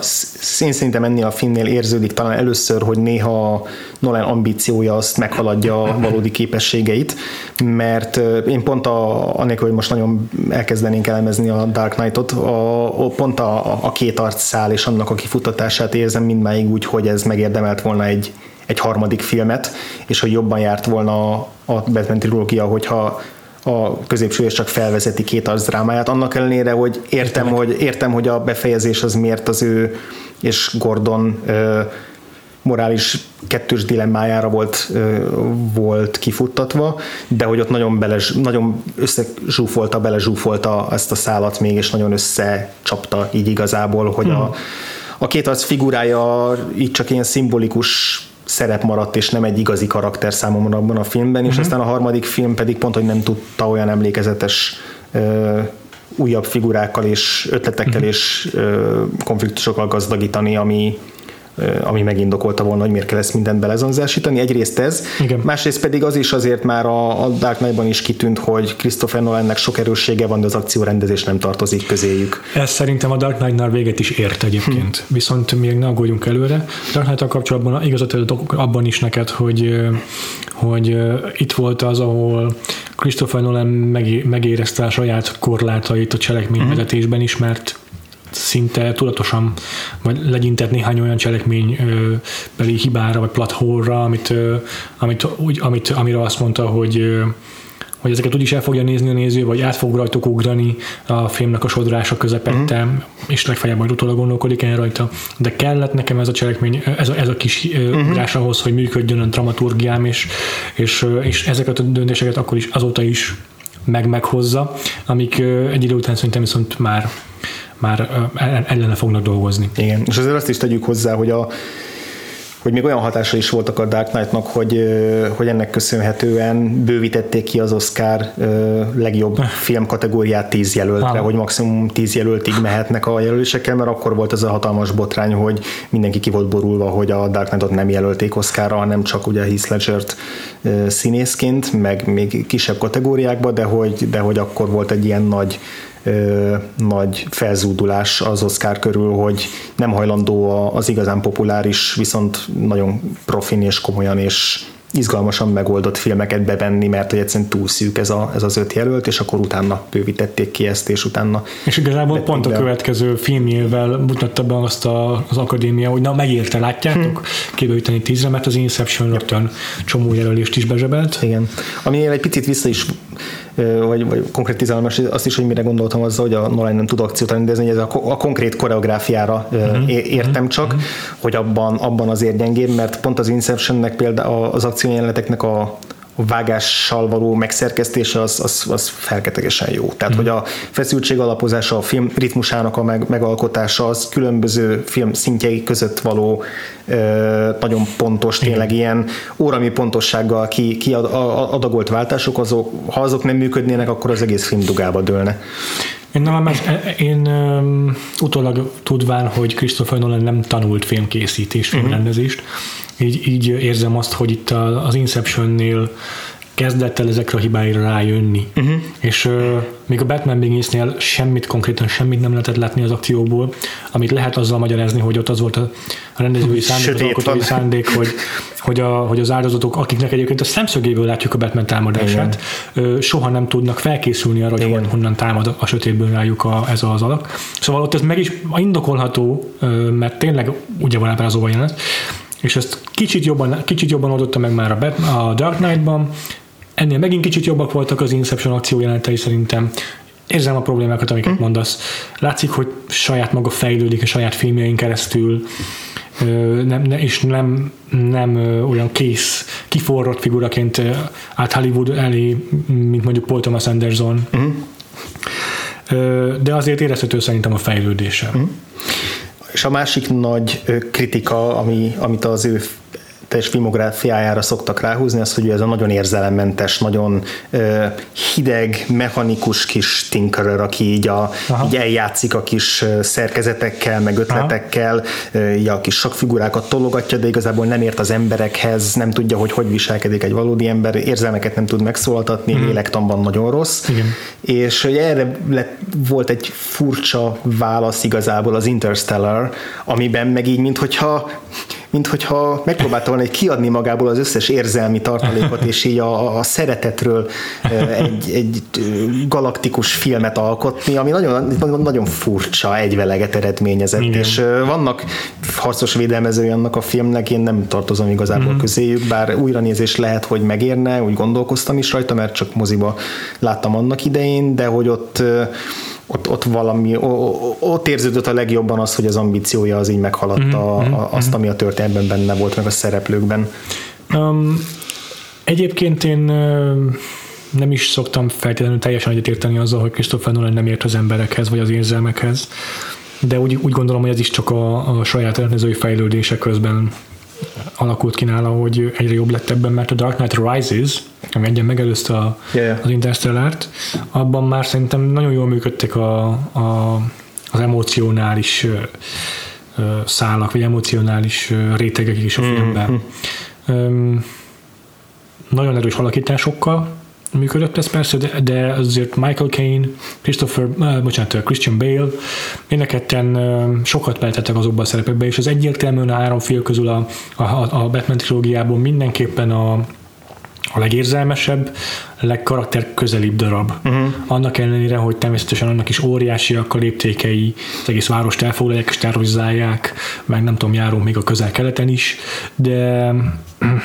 én szerintem ennél a filmnél érződik talán először, hogy néha Nolan ambíciója azt meghaladja a valódi képességeit, mert én pont a, anélkül, hogy most nagyon elkezdenénk elemezni a Dark Knight-ot, a, a, pont a, a két arcszál és annak a kifutatását érzem mindmáig úgy, hogy ez megérdemelt volna egy, egy harmadik filmet, és hogy jobban járt volna a Batman trilógia, hogyha a középső és csak felvezeti két arc drámáját, annak ellenére, hogy értem, hogy, értem, hogy a befejezés az miért az ő és Gordon ö, morális kettős dilemmájára volt, ö, volt kifuttatva, de hogy ott nagyon, bele, nagyon összezsúfolta, belezsúfolta ezt a szálat még, és nagyon összecsapta így igazából, hogy hmm. a, a két arc figurája így csak ilyen szimbolikus szerep maradt, és nem egy igazi karakter számomra abban a filmben, uh-huh. és mhm. aztán a harmadik film pedig pont, hogy nem tudta olyan emlékezetes ö, újabb figurákkal és ötletekkel uh-huh. és ö, konfliktusokkal gazdagítani, ami, ami megindokolta volna, hogy miért kell ezt mindent belezonzásítani. Egyrészt ez, Igen. másrészt pedig az is azért már a, a Dark Knight-ban is kitűnt, hogy Christopher Nolannek sok erőssége van, de az akciórendezés nem tartozik közéjük. Ez szerintem a Dark Knight-nál véget is ért egyébként. Hm. Viszont még ne aggódjunk előre. Dark knight kapcsolatban igazat adok abban is neked, hogy, hogy itt volt az, ahol Christopher Nolan megérezte a saját korlátait a cselekményvezetésben is, mert szinte tudatosan vagy legyintett néhány olyan cselekménybeli hibára vagy platformra, amit, amit, úgy, amit, amire azt mondta, hogy hogy ezeket úgyis el fogja nézni a néző, vagy át fog rajtuk ugrani a filmnek a sodrása közepette, uh-huh. és legfeljebb majd utólag gondolkodik el rajta. De kellett nekem ez a cselekmény, ez a, ez a kis uh-huh. ugrás ahhoz, hogy működjön a dramaturgiám, és, és, és ezeket a döntéseket akkor is azóta is meg meghozza, amik egy idő után szerintem viszont már már ellene fognak dolgozni. Igen, és azért azt is tegyük hozzá, hogy a hogy még olyan hatása is voltak a Dark Knight-nak, hogy, hogy ennek köszönhetően bővítették ki az Oscar legjobb film kategóriát 10 jelöltre, ha. hogy maximum 10 jelöltig mehetnek a jelölésekkel, mert akkor volt ez a hatalmas botrány, hogy mindenki ki volt borulva, hogy a Dark Knight-ot nem jelölték Oscarra, hanem csak ugye Heath Ledger-t színészként, meg még kisebb kategóriákba, de hogy, de hogy akkor volt egy ilyen nagy ö, nagy felzúdulás az Oscar körül, hogy nem hajlandó az igazán populáris, viszont nagyon profin és komolyan és izgalmasan megoldott filmeket bevenni, mert hogy egyszerűen túl szűk ez, a, ez az öt jelölt, és akkor utána bővítették ki ezt, és utána... És igazából pont be. a következő filmjével mutatta be azt a, az akadémia, hogy na megérte, látjátok, hm. kibővíteni tízre, mert az Inception rögtön csomó jelölést is bezsebelt. Igen. Ami egy picit vissza is vagy, vagy konkrétizálom azt is, hogy mire gondoltam azzal, hogy a Nolan nem tud akciót rendezni, ez a, a konkrét koreográfiára uh-huh. értem csak, uh-huh. hogy abban, abban azért gyengébb, mert pont az Inceptionnek például az akciójeleneteknek a, a vágással való megszerkesztése az, az, az felketegesen jó. Tehát, mm. hogy a feszültség alapozása, a film ritmusának a meg, megalkotása az különböző film szintjei között való ö, nagyon pontos, tényleg mm. ilyen órami pontossággal ki, ki ad, a, adagolt váltások, azok, ha azok nem működnének, akkor az egész film dugába dőlne. Én, nem, én um, utólag tudván, hogy Christopher Nolan nem tanult filmkészítés, filmrendezést, uh-huh így, így érzem azt, hogy itt az Inceptionnél kezdett el ezekre a hibáira rájönni. Uh-huh. És uh, még a Batman Begins-nél semmit, konkrétan semmit nem lehetett látni az akcióból, amit lehet azzal magyarázni, hogy ott az volt a rendezői szándék, az alkotói szándék, hogy, hogy, a, hogy az áldozatok, akiknek egyébként a szemszögéből látjuk a Batman támadását, Igen. soha nem tudnak felkészülni arra, hogy Igen. honnan támad a sötétből rájuk a, ez az alak. Szóval ott ez meg is indokolható, mert tényleg ugye van az jelenet, és ezt kicsit jobban, kicsit jobban oldotta meg már a, Batman, a Dark Knight-ban, ennél megint kicsit jobbak voltak az Inception akció jelentei szerintem, érzem a problémákat, amiket hmm. mondasz. Látszik, hogy saját maga fejlődik a saját filmjein keresztül, nem, és nem, nem olyan kész, kiforrott figuraként át Hollywood elé, mint mondjuk Paul Thomas Anderson. Hmm. De azért érezhető szerintem a fejlődése. Hmm. És a másik nagy kritika, ami, amit az ő teljes filmográfiájára szoktak ráhúzni, az, hogy ez a nagyon érzelemmentes, nagyon ö, hideg, mechanikus kis tinkerer, aki így, a, így eljátszik a kis szerkezetekkel, meg ötletekkel, ö, a kis figurákat tologatja, de igazából nem ért az emberekhez, nem tudja, hogy hogy viselkedik egy valódi ember, érzelmeket nem tud megszólaltatni, mm. lélektanban nagyon rossz. Igen. És hogy erre lett, volt egy furcsa válasz igazából az Interstellar, amiben meg így, minthogyha mint hogyha megpróbálta volna egy kiadni magából az összes érzelmi tartalékot, és így a, a szeretetről egy, egy galaktikus filmet alkotni, ami nagyon, nagyon furcsa egyveleget eredményezett, Igen. és vannak harcos védelmezői annak a filmnek, én nem tartozom igazából mm-hmm. közéjük, bár újranézés lehet, hogy megérne, úgy gondolkoztam is rajta, mert csak moziba láttam annak idején, de hogy ott ott, ott valami, ott érződött a legjobban az, hogy az ambíciója az így meghaladta mm-hmm, azt, mhm. ami a történetben benne volt, meg a szereplőkben. Um, egyébként én nem is szoktam feltétlenül teljesen egyetérteni azzal, hogy Christopher Nolan nem ért az emberekhez, vagy az érzelmekhez, de úgy, úgy gondolom, hogy ez is csak a, a saját rendezői fejlődése közben alakult ki nála, hogy egyre jobb lett ebben, mert a Dark Knight Rises, ami egyen megelőzte a, yeah. az Interstellárt, abban már szerintem nagyon jól működtek a, a, az emocionális szálak, vagy emocionális rétegek is a mm-hmm. filmben. Mm-hmm. Nagyon erős alakításokkal, működött ez persze, de, de azért Michael Caine, Christopher, uh, bocsánat, Christian Bale, mindenketten uh, sokat beltettek azokba a szerepekbe, és az egyértelműen a három film közül a, a, a Batman trilógiából mindenképpen a, a legérzelmesebb, legkarakter közelibb darab. Uh-huh. Annak ellenére, hogy természetesen annak is óriásiak a léptékei, az egész várost elfoglalják és terrorizálják, meg nem tudom, járunk még a közel-keleten is, de,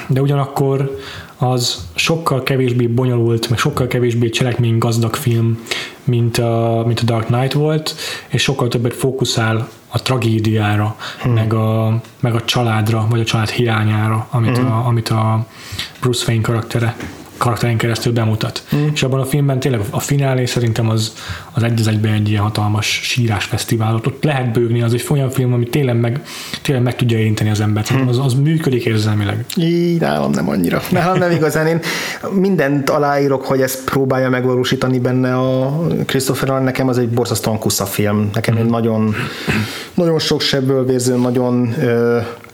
de ugyanakkor az sokkal kevésbé bonyolult, meg sokkal kevésbé cselekmény gazdag film, mint a, mint a Dark Knight volt, és sokkal többet fókuszál a tragédiára, hmm. meg, a, meg a családra, vagy a család hiányára, amit, hmm. a, amit a Bruce Wayne karaktere karakterén keresztül bemutat. Mm. És abban a filmben tényleg a finálé szerintem az, az egy az egyben egy ilyen hatalmas sírás fesztiválot. Ott lehet bőgni, az egy olyan film, ami tényleg meg, tényleg meg tudja érinteni az embert. Mm. Az, az működik érzelmileg. Így, nálam nem annyira. Nálam nem igazán. Én mindent aláírok, hogy ezt próbálja megvalósítani benne a Christopher Nolan. Nekem az egy borzasztóan kusza film. Nekem mm. egy nagyon, nagyon sok sebből vérző, nagyon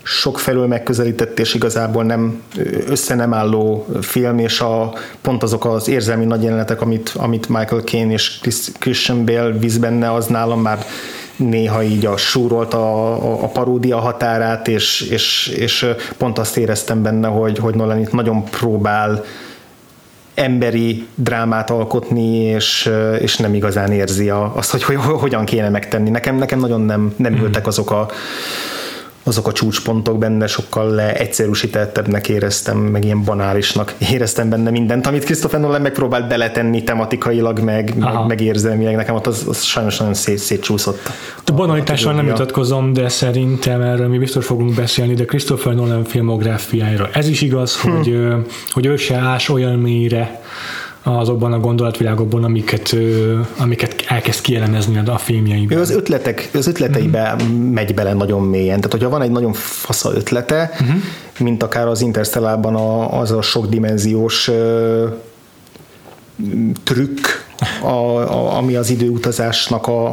sok felől megközelített és igazából nem össze nem álló film, és a, pont azok az érzelmi nagy jelenetek, amit, amit Michael Caine és Christian Bale visz benne, az nálam már néha így a súrolt a, a, a paródia határát, és, és, és pont azt éreztem benne, hogy, hogy Nolan itt nagyon próbál emberi drámát alkotni, és, és nem igazán érzi azt, hogy, hogy hogyan kéne megtenni. Nekem, nekem nagyon nem, nem ültek azok a azok a csúcspontok benne sokkal leegyszerűsítettebbnek éreztem, meg ilyen banálisnak éreztem benne mindent, amit Christopher Nolan megpróbált beletenni tematikailag, meg, meg, meg érzelmileg, nekem ott az, az sajnos nagyon szét, szétcsúszott. A banalitással nem jutatkozom, de szerintem erről mi biztos fogunk beszélni, de Christopher Nolan filmográfiájára. Ez is igaz, hm. hogy, hogy ő se ás olyan mélyre, azokban a gondolatvilágokban, amiket, amiket elkezd kielemezni a filmjeiben. Ő az ötletek, az ötleteibe mm. megy bele nagyon mélyen. Tehát, hogyha van egy nagyon fasza ötlete, uh-huh. mint akár az Interstellárban a, az a sokdimenziós trükk, a, a, ami az időutazásnak a,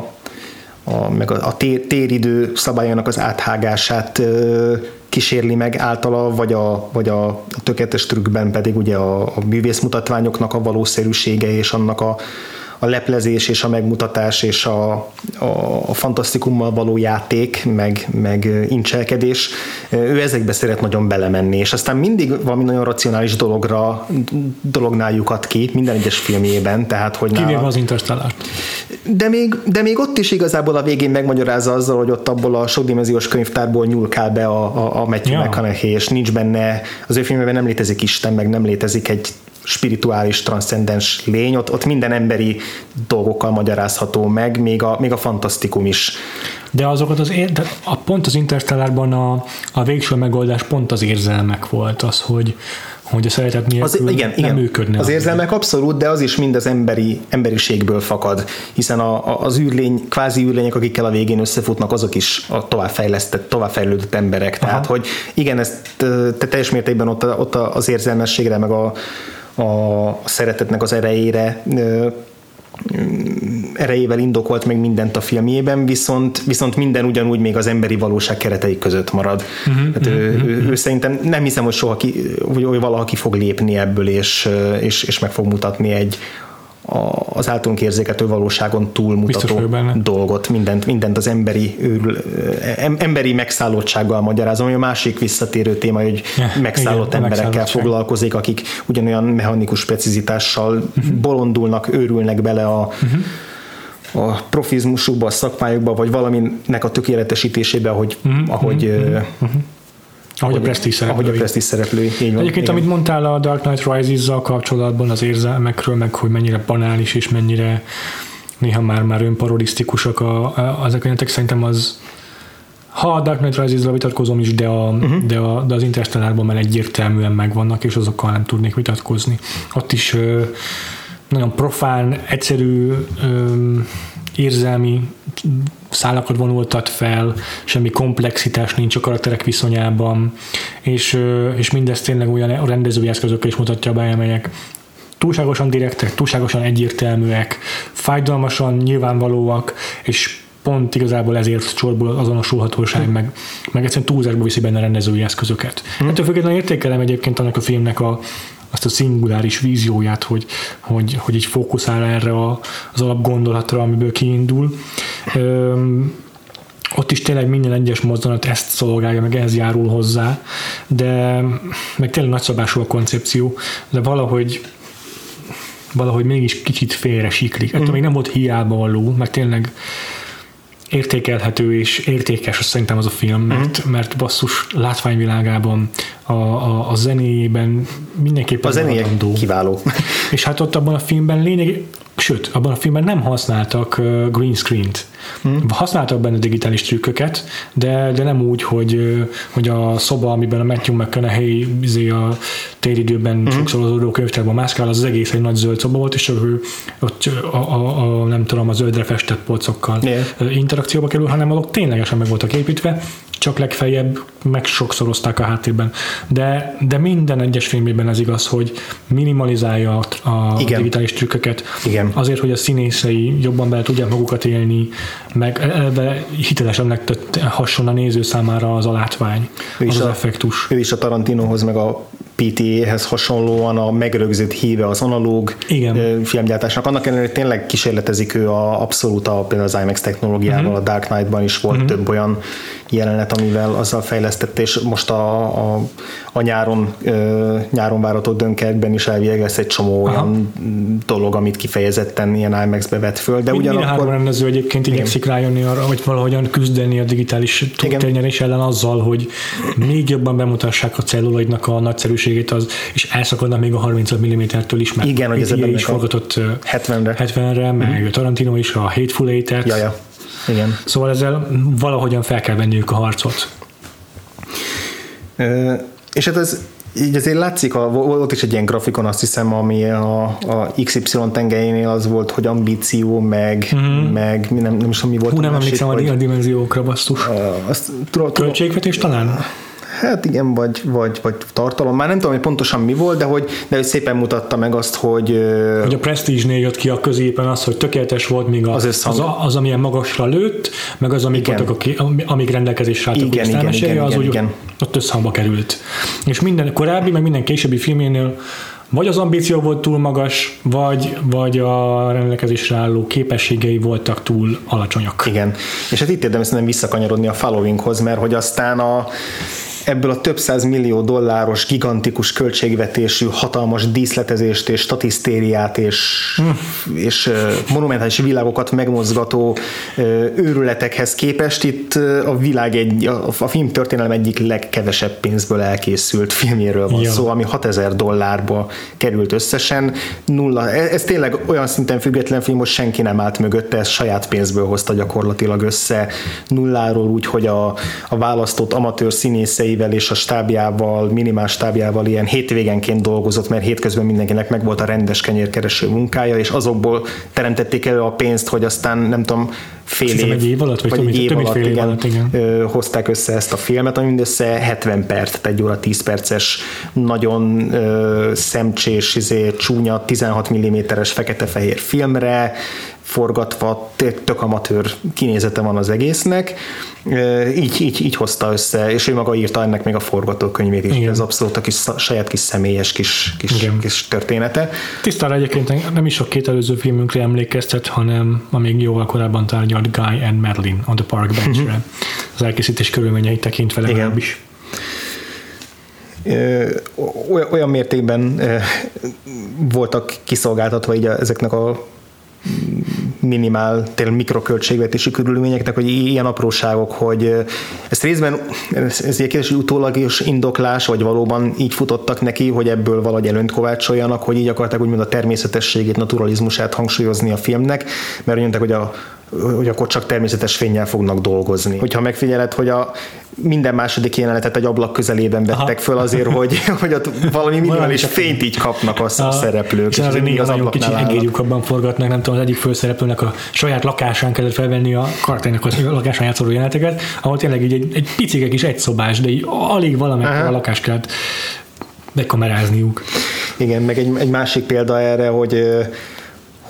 a, meg a, a tér, téridő szabályának az áthágását ö, kísérli meg általa, vagy a, vagy a tökéletes trükkben pedig ugye a, a művészmutatványoknak a valószerűsége és annak a, a leplezés és a megmutatás és a, a, fantasztikummal való játék, meg, meg incselkedés, ő ezekbe szeret nagyon belemenni, és aztán mindig valami nagyon racionális dologra, dolognál lyukat ki, minden egyes filmjében, tehát hogy Kivéve nála, az Interstellar. de még, de még ott is igazából a végén megmagyarázza azzal, hogy ott abból a sokdimenziós könyvtárból nyúlkál be a, a, a Matthew ja. McConaughey, és nincs benne, az ő filmében nem létezik Isten, meg nem létezik egy spirituális, transzcendens lény, ott, ott minden emberi dolgokkal magyarázható meg, még a, még a fantasztikum is. De azokat az ér, de a, pont az Interstellárban a, a végső megoldás pont az érzelmek volt, az, hogy, hogy a szeretet nélkül Az, igen, nem igen. működne. Az érzelmek abszolút, de az is mind az emberi, emberiségből fakad, hiszen a, a, az űrlény, kvázi űrlények, akikkel a végén összefutnak, azok is a továbbfejlesztett, továbbfejlődött emberek. Aha. Tehát, hogy igen, ezt te teljes mértékben ott, ott az érzelmességre, meg a, a szeretetnek az erejére erejével indokolt meg mindent a filmjében, viszont, viszont minden ugyanúgy még az emberi valóság keretei között marad. Uh-huh, hát ő, uh-huh. ő, ő szerintem nem hiszem, hogy soha ki, hogy, valaha ki fog lépni ebből, és, és, és meg fog mutatni egy az általunk érzékeltő valóságon túlmutató dolgot, mindent, mindent az emberi, őrül, em, emberi megszállottsággal magyarázom, ami a másik visszatérő téma, hogy Ja, megszállott igen, emberekkel foglalkozik, akik ugyanolyan mechanikus precizitással uh-huh. bolondulnak, őrülnek bele a, uh-huh. a profizmusukba, a szakmájukba, vagy valaminek a tökéletesítésébe, ahogy, uh-huh. ahogy, uh-huh. Ahogy a Prestige ahogy a szereplői. Prestige szereplői. Így van, Egyébként, igen. amit mondtál a Dark Knight Rises-zal kapcsolatban, az érzelmekről, meg hogy mennyire banális és mennyire néha már, már önparodisztikusak a, a, ezek a jelentek, szerintem az ha a Dark Knight Rises-zal vitatkozom is, de, a, uh-huh. de, a, de az Interstellárban már egyértelműen megvannak, és azokkal nem tudnék vitatkozni. Ott is ö, nagyon profán, egyszerű ö, érzelmi szálakat vonultat fel, semmi komplexitás nincs a karakterek viszonyában, és, és mindezt tényleg olyan rendezői eszközökkel is mutatja be, amelyek túlságosan direktek, túlságosan egyértelműek, fájdalmasan nyilvánvalóak, és pont igazából ezért csorból az azonosulhatóság, meg, meg egyszerűen túlzásba viszi benne a rendezői eszközöket. Hmm. Ettől függetlenül értékelem egyébként annak a filmnek a, azt a szinguláris vízióját, hogy, hogy, hogy így fókuszál erre a, az alapgondolatra, amiből kiindul. Öm, ott is tényleg minden egyes mozzanat ezt szolgálja, meg ehhez járul hozzá, de meg tényleg nagyszabású a koncepció, de valahogy valahogy mégis kicsit félre siklik. Ettől mm. még nem volt hiába való, mert tényleg értékelhető és értékes az szerintem az a film, mert, mert basszus látványvilágában, a, a, a zenéjében mindenképpen A zenéje maradandó. kiváló. És hát ott abban a filmben lényeg, sőt, abban a filmben nem használtak green screen-t. Hmm. Használtak benne digitális trükköket, de, de nem úgy, hogy, hogy a szoba, amiben a Matthew McConaughey izé a téridőben hmm. sokszor az adó könyvtárban mászkál, az, az egész egy nagy zöld szoba volt, és ő ott a, a, a, nem tudom, a zöldre festett polcokkal Yeah. interakcióba kerül, hanem azok ténylegesen meg voltak építve, csak legfeljebb meg sokszorozták a háttérben. De, de minden egyes filmében ez igaz, hogy minimalizálja a, a Igen. digitális trükköket. Igen. Azért, hogy a színészei jobban bele tudják magukat élni, meg eleve hitelesebbnek tett- hasson a néző számára az a látvány, Ő az az a- effektus. Ő is a Tarantinohoz, meg a PTA-hez hasonlóan a megrögzít híve az analóg Igen. filmgyártásnak. Annak ellenére, hogy tényleg kísérletezik ő a, abszolút a, például az IMAX technológiával, uh-huh. a Dark Knight-ban is volt uh-huh. több olyan jelenet, amivel azzal fejlesztette, és most a, a, a nyáron, ö, nyáron várható Dönkerkben is elvileg lesz egy csomó Aha. olyan dolog, amit kifejezetten ilyen IMAX-be vett föl, de Mindhárom ugyanakkor rendező egyébként igyekszik rájönni arra, hogy valahogyan küzdeni a digitális térnyerés ellen azzal, hogy még jobban bemutassák a celluloidnak a nagyszerűségét, az, és elszakadnak még a 35 mm-től is, mert Igen, hogy ez is forgatott ö, 70-re. 70-re, meg Tarantino is a Hateful Eight-et. Ja, ja. Igen. Szóval ezzel valahogyan fel kell venniük a harcot. Ö, És hát ez így azért látszik, a, volt is egy ilyen grafikon, azt hiszem, ami a, a XY tengelyénél az volt, hogy ambíció, meg, uh-huh. meg nem, nem is tudom, mi volt. Mhm. Hú, nem emlékszem a a dimenziókra, basszus. azt, tudom, tudom, Költségvetés talán? Hát igen, vagy, vagy, vagy tartalom. Már nem tudom, hogy pontosan mi volt, de hogy, de hogy szépen mutatta meg azt, hogy... Hogy a Prestige-nél jött ki a középen az, hogy tökéletes volt még a, az, az, a, az, amilyen magasra lőtt, meg az, amik, voltak, amik rendelkezésre álltak, igen, igen, igen, az igen, igen. ott összhangba került. És minden korábbi, meg minden későbbi filménél vagy az ambíció volt túl magas, vagy, vagy a rendelkezésre álló képességei voltak túl alacsonyak. Igen, és hát itt érdemes nem visszakanyarodni a followinghoz, mert hogy aztán a ebből a több száz millió dolláros, gigantikus költségvetésű, hatalmas díszletezést és statisztériát és, hm. és monumentális világokat megmozgató őrületekhez képest itt a világ egy, a, film történelem egyik legkevesebb pénzből elkészült filmjéről van ja. szó, ami 6000 dollárba került összesen. Nulla. Ez, ez tényleg olyan szinten független film, hogy senki nem állt mögötte, ez saját pénzből hozta gyakorlatilag össze nulláról úgy, hogy a, a választott amatőr színészei embereivel és a stábjával, minimál stábjával ilyen hétvégenként dolgozott, mert hétközben mindenkinek meg volt a rendes kenyérkereső munkája, és azokból teremtették elő a pénzt, hogy aztán nem tudom, fél év, egy év alatt, vagy, vagy egy év, alatt, fél év igen, alatt, igen. Ö, hozták össze ezt a filmet, ami mindössze 70 perc, tehát egy óra 10 perces, nagyon ö, szemcsés, izé, csúnya, 16 mm-es fekete-fehér filmre, forgatva, tök amatőr kinézete van az egésznek. Így, így, így hozta össze, és ő maga írta ennek még a forgatókönyvét is. Igen. Ez abszolút a kis, saját kis személyes kis, kis, kis története. Tisztára egyébként nem is a két előző filmünkre emlékeztet, hanem a még jóval korábban tárgyalt Guy and Madeline on the Park Bench-re. Uh-huh. Az elkészítés körülményeit tekintve legalábbis. Olyan mértékben voltak kiszolgáltatva így ezeknek a minimál, tényleg mikroköltségvetési körülményeknek, hogy ilyen apróságok, hogy ezt részben, ez egy kérdés, utólagos indoklás, vagy valóban így futottak neki, hogy ebből valahogy előnt kovácsoljanak, hogy így akarták úgymond a természetességét, naturalizmusát hangsúlyozni a filmnek, mert mondták, hogy a hogy akkor csak természetes fényjel fognak dolgozni. Hogyha megfigyeled, hogy a minden második jelenetet egy ablak közelében vettek Aha. föl azért, hogy, hogy ott valami minimális fényt így kapnak a, a szereplők. És azért még az nagyon kicsi abban forgatnak, nem tudom, az egyik főszereplőnek a saját lakásán kellett felvenni a karakternek a lakásán játszoló jeleneteket, ahol tényleg így egy, egy picike kis egyszobás, de így alig valamelyik a lakást kellett bekamerázniuk. Igen, meg egy, egy másik példa erre, hogy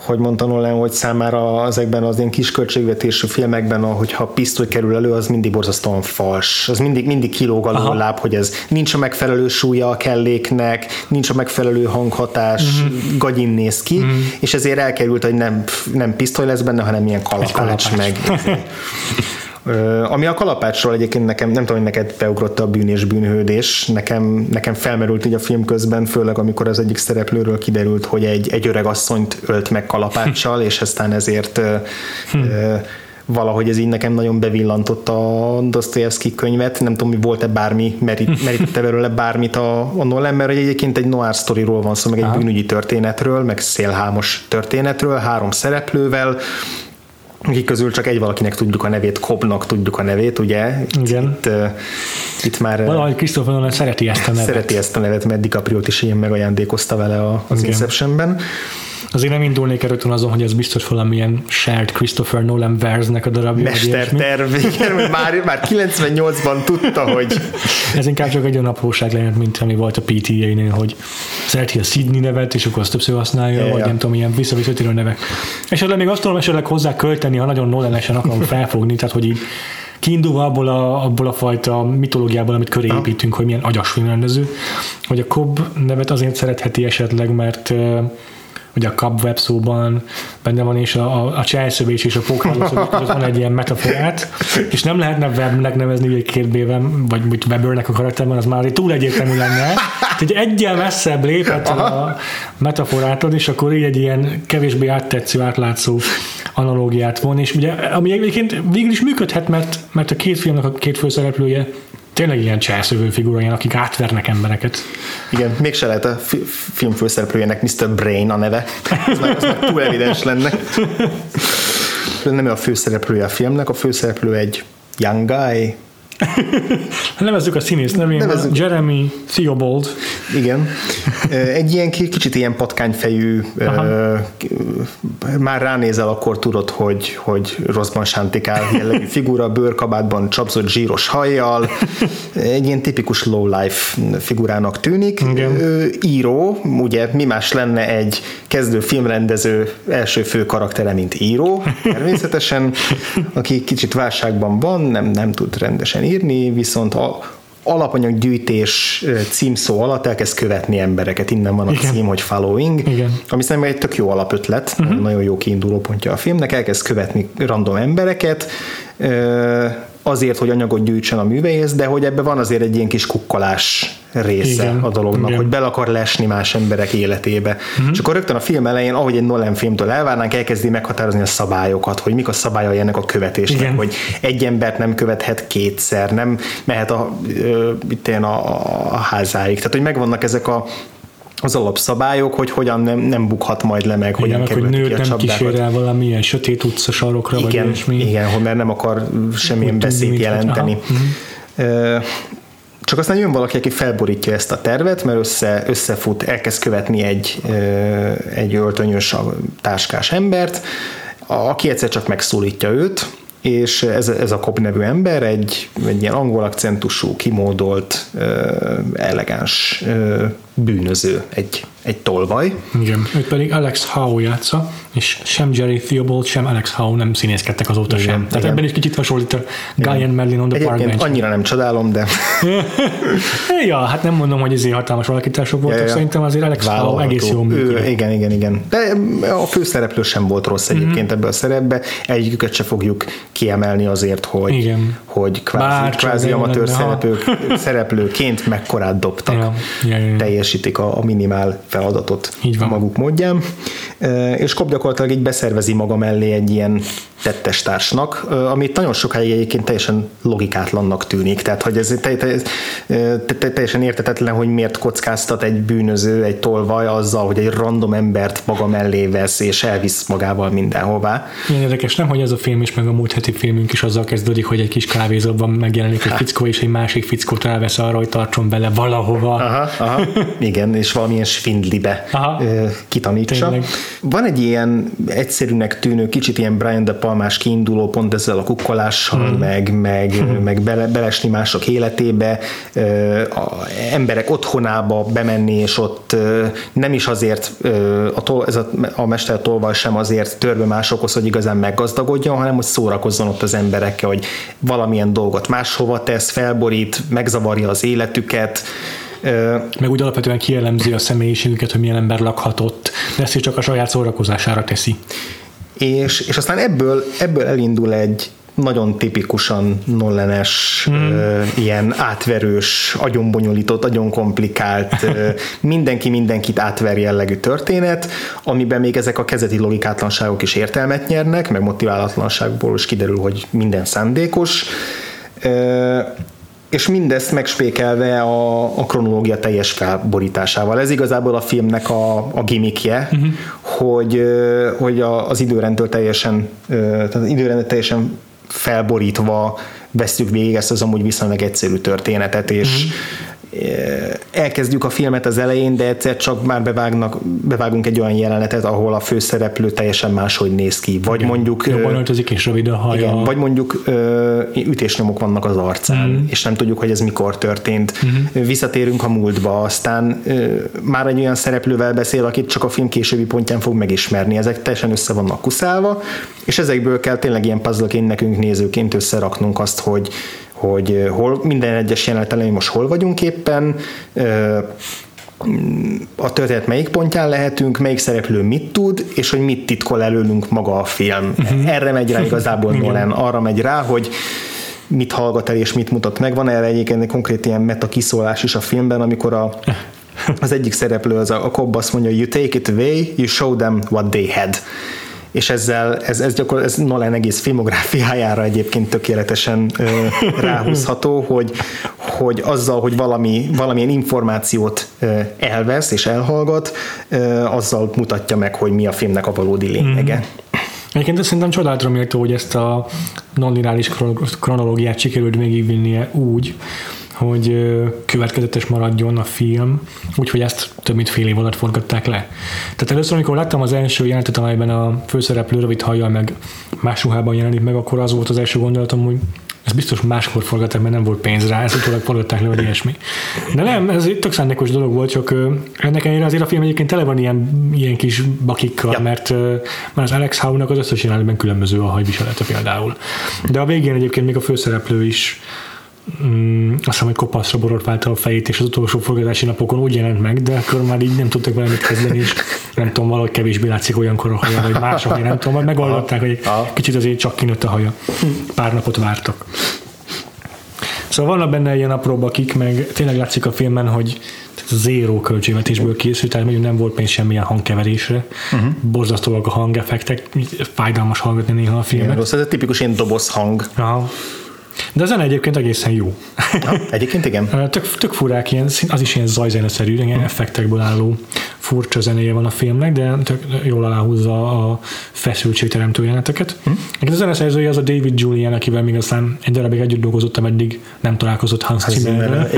hogy mondta Nolan, hogy számára ezekben az ilyen kis költségvetésű filmekben, hogyha pisztoly kerül elő, az mindig borzasztóan fals. Az mindig, mindig kilóg a láb, hogy ez nincs a megfelelő súlya a kelléknek, nincs a megfelelő hanghatás, uh-huh. gagyin néz ki, uh-huh. és ezért elkerült, hogy nem, nem pisztoly lesz benne, hanem ilyen kalapács, kalapács. meg. Ami a kalapácsról egyébként nekem, nem tudom, hogy neked beugrott a bűn és bűnhődés, nekem, nekem felmerült így a film közben, főleg amikor az egyik szereplőről kiderült, hogy egy, egy öreg asszonyt ölt meg kalapáccsal, és aztán ezért hm. valahogy ez így nekem nagyon bevillantott a Dostoyevsky könyvet, nem tudom, hogy volt-e bármi, merít, merítette belőle bármit a, a Nolan, mert egyébként egy noir sztoriról van szó, meg egy Aha. bűnügyi történetről, meg szélhámos történetről, három szereplővel, akik közül csak egy valakinek tudjuk a nevét, Kobnak tudjuk a nevét, ugye? Igen. Itt, itt már... Valahogy Christopher Nolan szereti ezt a nevet. Szereti ezt a nevet, mert DiCaprio is ilyen megajándékozta vele az Inceptionben. Azért nem indulnék rögtön azon, hogy ez biztos valamilyen shared Christopher Nolan versnek a darabja. Mesterterv, igen, már, már 98-ban tudta, hogy... ez inkább csak egy olyan apróság lehet, mint ami volt a PTA-nél, hogy szereti a Sydney nevet, és akkor azt többször használja, yeah, vagy ja. nem tudom, ilyen visszavisszatérő nevek. És esetleg még azt tudom esetleg hozzá költeni, ha nagyon Nolan-esen akarom felfogni, tehát hogy így kiindulva abból a, abból a fajta mitológiából, amit köré építünk, hogy milyen agyas filmrendező, hogy a Cobb nevet azért szeretheti esetleg, mert ugye a Cub web szóban benne van, és a, a, a cselszövés és a pókháló között van egy ilyen metaforát, és nem lehetne webnek nevezni egy két béven, vagy úgy Webernek a karakterben, az már túl egyértelmű lenne. Tehát egyel messzebb lépett a metaforától, és akkor így egy ilyen kevésbé áttetsző, átlátszó analógiát von, és ugye, ami egyébként végül is működhet, mert, mert a két filmnek a két főszereplője tényleg ilyen cselszövő figura, akik átvernek embereket. Igen, mégse lehet a fi- film főszereplőjének Mr. Brain a neve. Ez már, az már túl evidens lenne. Nem ő a főszereplője a filmnek, a főszereplő egy young guy, Nevezzük a színész nevén, Nevezzük. Jeremy Theobald. Igen. Egy ilyen ki- kicsit ilyen patkányfejű, ö, már ránézel, akkor tudod, hogy, hogy rosszban sántikál jellegű figura, bőrkabátban csapzott zsíros hajjal, egy ilyen tipikus low life figurának tűnik. Igen. Író, ugye mi más lenne egy kezdő filmrendező első fő karaktere, mint író, természetesen, aki kicsit válságban van, nem, nem tud rendesen írni, viszont a, alapanyaggyűjtés címszó alatt elkezd követni embereket, innen van a Igen. cím, hogy following, Igen. ami szerintem egy tök jó alapötlet, uh-huh. nagyon jó kiinduló pontja a filmnek, elkezd követni random embereket, azért, hogy anyagot gyűjtsön a művész, de hogy ebben van azért egy ilyen kis kukkolás része Igen. a dolognak, Igen. hogy bele akar lesni más emberek életébe. Uh-huh. És akkor rögtön a film elején, ahogy egy Nolan filmtől elvárnánk, elkezdi meghatározni a szabályokat, hogy mik a szabályai ennek a követésnek, Igen. hogy egy embert nem követhet kétszer, nem mehet a, ilyen a, a házáig. Tehát, hogy megvannak ezek a az alapszabályok, hogy hogyan nem, nem bukhat majd le meg, Igen, hogyan meg, hogy kerülheti ki nőt a nem kísér el valamilyen sötét utca sarokra, vagy Igen, ilyesmi. igen, hogy mert nem akar semmilyen beszéd jelenteni. aha, Ö, Csak aztán jön valaki, aki felborítja ezt a tervet, mert össze, összefut, elkezd követni egy, egy öltönyös táskás embert, aki egyszer csak megszólítja őt, és ez, ez a Cobb nevű ember egy, egy ilyen angol akcentusú, kimódolt, elegáns bűnöző, egy, egy tolvaj. Igen. Őt pedig Alex Howe játsza, és sem Jerry Theobald, sem Alex Howe nem színészkedtek azóta Igen, sem. Tehát igen. ebben is kicsit hasonlít a Guy and Merlin on the Park Egyébként Bench. annyira nem csodálom, de Ja, hát nem mondom, hogy ezért hatalmas alakítások voltak, Ja, ja. szerintem azért Alex Howe vállalható. egész jól Ő, működött. igen, igen, igen. De a főszereplő sem volt rossz egyébként Mhm. mm-hmm. ebbe a szerepbe. Egyiküket se fogjuk kiemelni azért, hogy, Igen. hogy kvázi, Bár kvázi jó amatőr szereplők, szereplőként mekkorát dobtak. Ja, ja, ja, ja. Teljesítik a, a minimál feladatot Így van. maguk módján. És Cobb gyakorlatilag így beszervezi maga mellé egy ilyen tettestársnak, e, amit nagyon sokáig egyébként teljesen logikátlannak tűnik. Tehát, hogy ez te, te, te, teljesen értetetlen, hogy miért kockáztat egy bűnöző, egy tolvaj azzal, hogy egy random embert maga mellé vesz, és elvisz magával mindenhová. Ilyen érdekes, nem, hogy ez a film is, meg a múlt heti filmünk is azzal kezdődik, hogy egy kis kávézóban megjelenik egy fickó, és egy másik fickót elvesz arra, hogy tartson bele valahova. Aha, aha, igen, és valamilyen svindlibe Aha. kitanítsa. Tényleg. Van egy ilyen egyszerűnek tűnő, kicsit ilyen Brian De Palmás kiinduló pont ezzel a kukkolással, Hmm. meg, meg, meg bele, belesni mások életébe, a emberek otthonába bemenni, és ott nem is azért, a, tol, ez a, a mester tolvaj sem azért törve másokhoz, hogy igazán meggazdagodjon, hanem hogy szórakozzon ott az emberekkel, hogy valamilyen dolgot máshova tesz, felborít, megzavarja az életüket, Meg úgy alapvetően kielemzi a személyiségüket, hogy milyen ember lakhatott, de ezt is csak a saját szórakozására teszi. és, és aztán ebből, ebből elindul egy nagyon tipikusan Nolanes, Hmm. ö, ilyen átverős, agyonbonyolított, nagyon komplikált, ö, mindenki mindenkit átver jellegű történet, amiben még ezek a kezeti logikátlanságok is értelmet nyernek, meg motiválatlanságból is kiderül, hogy minden szándékos. Ö, és mindezt megspékelve a, a kronológia teljes felborításával. Ez igazából a filmnek a, a gimmickje, uh-huh. hogy, hogy a, az időrendtől teljesen, tehát az időrendet teljesen felborítva vesztjük végig ezt az amúgy viszonylag egyszerű történetet, és elkezdjük a filmet az elején, de egyszer csak már bevágnak, bevágunk egy olyan jelenetet, ahol a főszereplő teljesen máshogy néz ki. Vagy igen. mondjuk... Jobban öltözik és rövid a haja. Igen, vagy mondjuk ütésnyomok vannak az arcán, mm. és nem tudjuk, hogy ez mikor történt. Mm. Visszatérünk a múltba, aztán már egy olyan szereplővel beszél, akit csak a film későbbi pontján fog megismerni. Ezek teljesen össze vannak kuszálva, és ezekből kell tényleg ilyen puzzleként nekünk nézőként összeraknunk azt, hogy hogy hol, minden egyes jelenet elején most hol vagyunk éppen, ö, a történet melyik pontján lehetünk, melyik szereplő mit tud, és hogy mit titkol előlünk maga a film. Uh-huh. Erre megy rá igazából Nolan, arra megy rá, hogy mit hallgat el és mit mutat meg. Van erre egyébként egy konkrét ilyen meta kiszólás is a filmben, amikor a, az egyik szereplő, az a, a Cobb azt mondja, you take it away, you show them what they had és ezzel, ez, ez gyakor, ez Nolan egész filmográfiájára egyébként tökéletesen ö, ráhúzható, hogy, hogy azzal, hogy valami, valamilyen információt ö, elvesz és elhallgat, ö, azzal mutatja meg, hogy mi a filmnek a valódi lényege. Mm. Egyébként szerintem csodálatra méltó, hogy ezt a non-lineáris kronológiát sikerült végigvinnie úgy, hogy következetes maradjon a film, úgyhogy ezt több mint fél év alatt forgatták le. Tehát először, amikor láttam az első jelenetet, amelyben a főszereplő rövid hajjal meg más ruhában jelenik meg, akkor az volt az első gondolatom, hogy ez biztos máskor forgatták, mert nem volt pénz rá, ezt utólag forgatták le, vagy ilyesmi. De nem, ez egy tök szándékos dolog volt, csak ennek ellenére azért a film egyébként tele van ilyen, ilyen kis bakikkal, ja. mert, mert az Alex Howe-nak az összes jelenetben különböző a hajviselete például. De a végén egyébként még a főszereplő is mm, azt hiszem, hogy kopaszra borotválta a fejét, és az utolsó forgatási napokon úgy jelent meg, de akkor már így nem tudtak vele mit kezdeni, és nem tudom, valahogy kevésbé látszik olyankor a haja, vagy más a nem tudom, vagy megoldották, hogy kicsit azért csak kinőtt a haja. Pár napot vártak. Szóval vannak benne ilyen apróbb akik, meg tényleg látszik a filmen, hogy zéró költségvetésből készült, tehát mondjuk nem volt pénz semmilyen hangkeverésre. Uh-huh. Borzasztóak a hangeffektek, fájdalmas hallgatni néha a filmet. Igen, rossz, ez egy tipikus ilyen doboz hang. Aha. De a zene egyébként egészen jó. Ha, egyébként igen. tök, tök furák, ilyen, az is ilyen zajzeneszerű, ilyen hmm. effektekből álló furcsa zenéje van a filmnek, de tök jól aláhúzza a feszültségteremtő jeleneteket. Hmm. A zeneszerzője az a David Julian, akivel még aztán egy darabig együtt dolgozottam, eddig nem találkozott Hans Zimmerrel.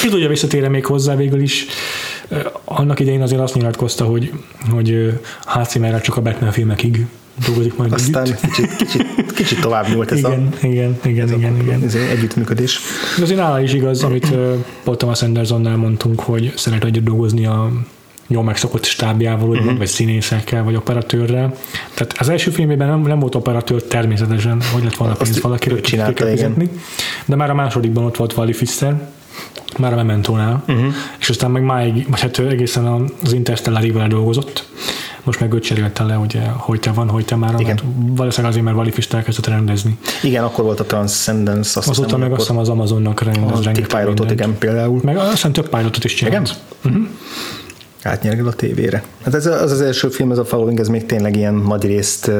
Ki tudja, visszatére még hozzá végül is. Annak idején azért azt nyilatkozta, hogy, hogy Hans Zimmerrel csak a Batman filmekig dolgozik majd Aztán együtt. Kicsit, kicsit, kicsit tovább nyúlt ez igen, a, igen, igen, ez igen, a, igen. Ez együttműködés. De azért nála is igaz, amit Paul Thomas Andersonnál mondtunk, hogy szeret együtt dolgozni a jól megszokott stábjával, uh-huh. vagy színészekkel, vagy operatőrrel. Tehát az első filmében nem, nem volt operatőr természetesen, hogy lett volna pénz hogy csinálta, fizetni, de már a másodikban ott volt Wally Fischer, már a Mementónál, uh-huh. és aztán meg máig, vagy hát egészen az Interstellar dolgozott, most meg őt cserélte le, ugye, hogy te van, hogy te már, Igen. valószínűleg azért, mert Valifist elkezdett rendezni. Igen, akkor volt a Transcendence. Azt Azóta meg azt hiszem az Amazonnak rendez A pilotot, igen, például. Meg azt hiszem több pilotot is csinált. Igen? Uh-huh. Átnyergel a tévére. Hát ez az az első film, ez a Following, ez még tényleg ilyen nagy részt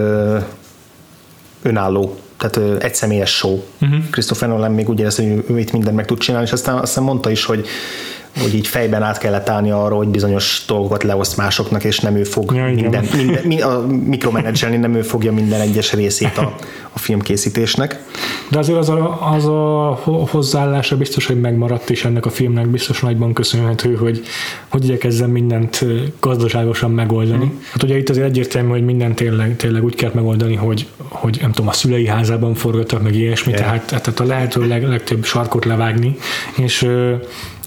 önálló tehát egy személyes show. Uh-huh. Christopher Nolan még úgy érezte, hogy ő itt mindent meg tud csinálni, és aztán, aztán mondta is, hogy hogy így fejben át kellett állni arra, hogy bizonyos dolgokat leoszt másoknak, és nem ő fog ja, minden, minden, a mikromenedzselni, nem ő fogja minden egyes részét a, a filmkészítésnek. De azért az a, az a hozzáállása biztos, hogy megmaradt, és ennek a filmnek biztos nagyban köszönhető, hogy hogy igyekezzen mindent gazdaságosan megoldani. Mm. Hát ugye itt azért egyértelmű, hogy mindent tényleg, tényleg úgy kell megoldani, hogy, hogy nem tudom, a szülei házában forgattak meg ilyesmi, yeah. tehát, tehát a lehető leg, legtöbb sarkot levágni, és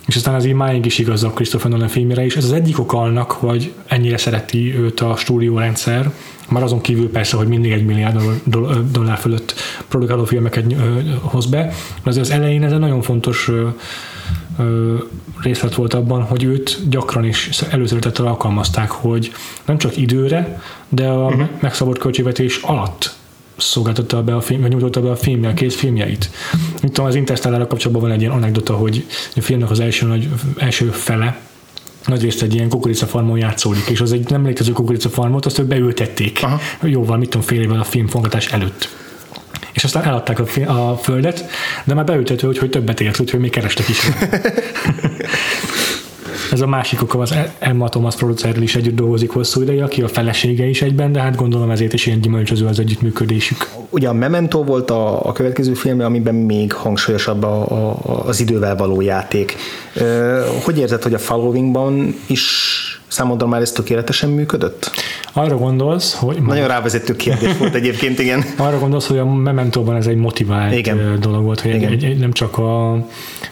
és aztán az így máig is igaz a Christopher Nolan filmére is. Ez az egyik ok annak, hogy ennyire szereti őt a stúdiórendszer, már azon kívül persze, hogy mindig egy milliárd dollár fölött produkáló filmeket hoz be, de azért az elején ez egy nagyon fontos részlet volt abban, hogy őt gyakran is előszeretettel alkalmazták, hogy nem csak időre, de a uh-huh. megszabott költségvetés alatt szolgáltatta be a film, vagy nyújtotta be a filmje, a kész filmjeit. Mit tudom, az interstellar kapcsolatban van egy ilyen anekdota, hogy a filmnek az első, nagy, első fele, nagy részt egy ilyen kukoricafarmon játszódik, és az egy nem létező kukoricafarmot, azt ők beültették Aha. jóval, mit tudom, fél évvel a film forgatás előtt. És aztán eladták a, a földet, de már beültető, hogy, hogy többet ért, úgyhogy még kerestek is. Ez a másik oka az Emma Thomas producerrel is együtt dolgozik hosszú ideje, aki a felesége is egyben, de hát gondolom ezért is ilyen gyümölcsöző az együttműködésük. Ugye a Memento volt a, a következő film, amiben még hangsúlyosabb a, a, az idővel való játék. Hogy érzed, hogy a Followingban is számodra már ez tökéletesen működött? Arra gondolsz, hogy... Nagyon rávezető kérdés volt egyébként, igen. Arra gondolsz, hogy a Mementóban ez egy motivált igen. dolog volt, hogy igen. Egy, egy, nem, csak a,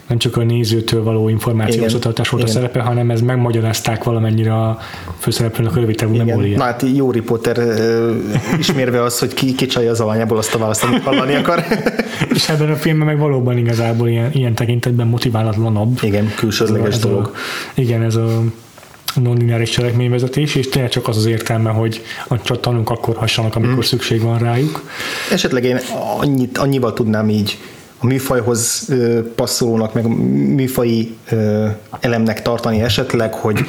nem csak a nézőtől való információsatoltás volt igen. a szerepe, hanem ez megmagyarázták valamennyire a főszereplőnek a rövid távú memóriát. Na hát jó riporter ismérve az, hogy ki kicsalja az alanyából azt a választ, amit hallani akar. És ebben a filmben meg valóban igazából ilyen, ilyen tekintetben motiválatlanabb. Igen, külsődleges dolog. A, igen, ez a non-lineáris cselekményvezetés, és tényleg csak az az értelme, hogy a tanúk akkor hassanak, amikor mm. szükség van rájuk. Esetleg én annyit, annyival tudnám így a műfajhoz passzolónak, meg műfai elemnek tartani esetleg, hogy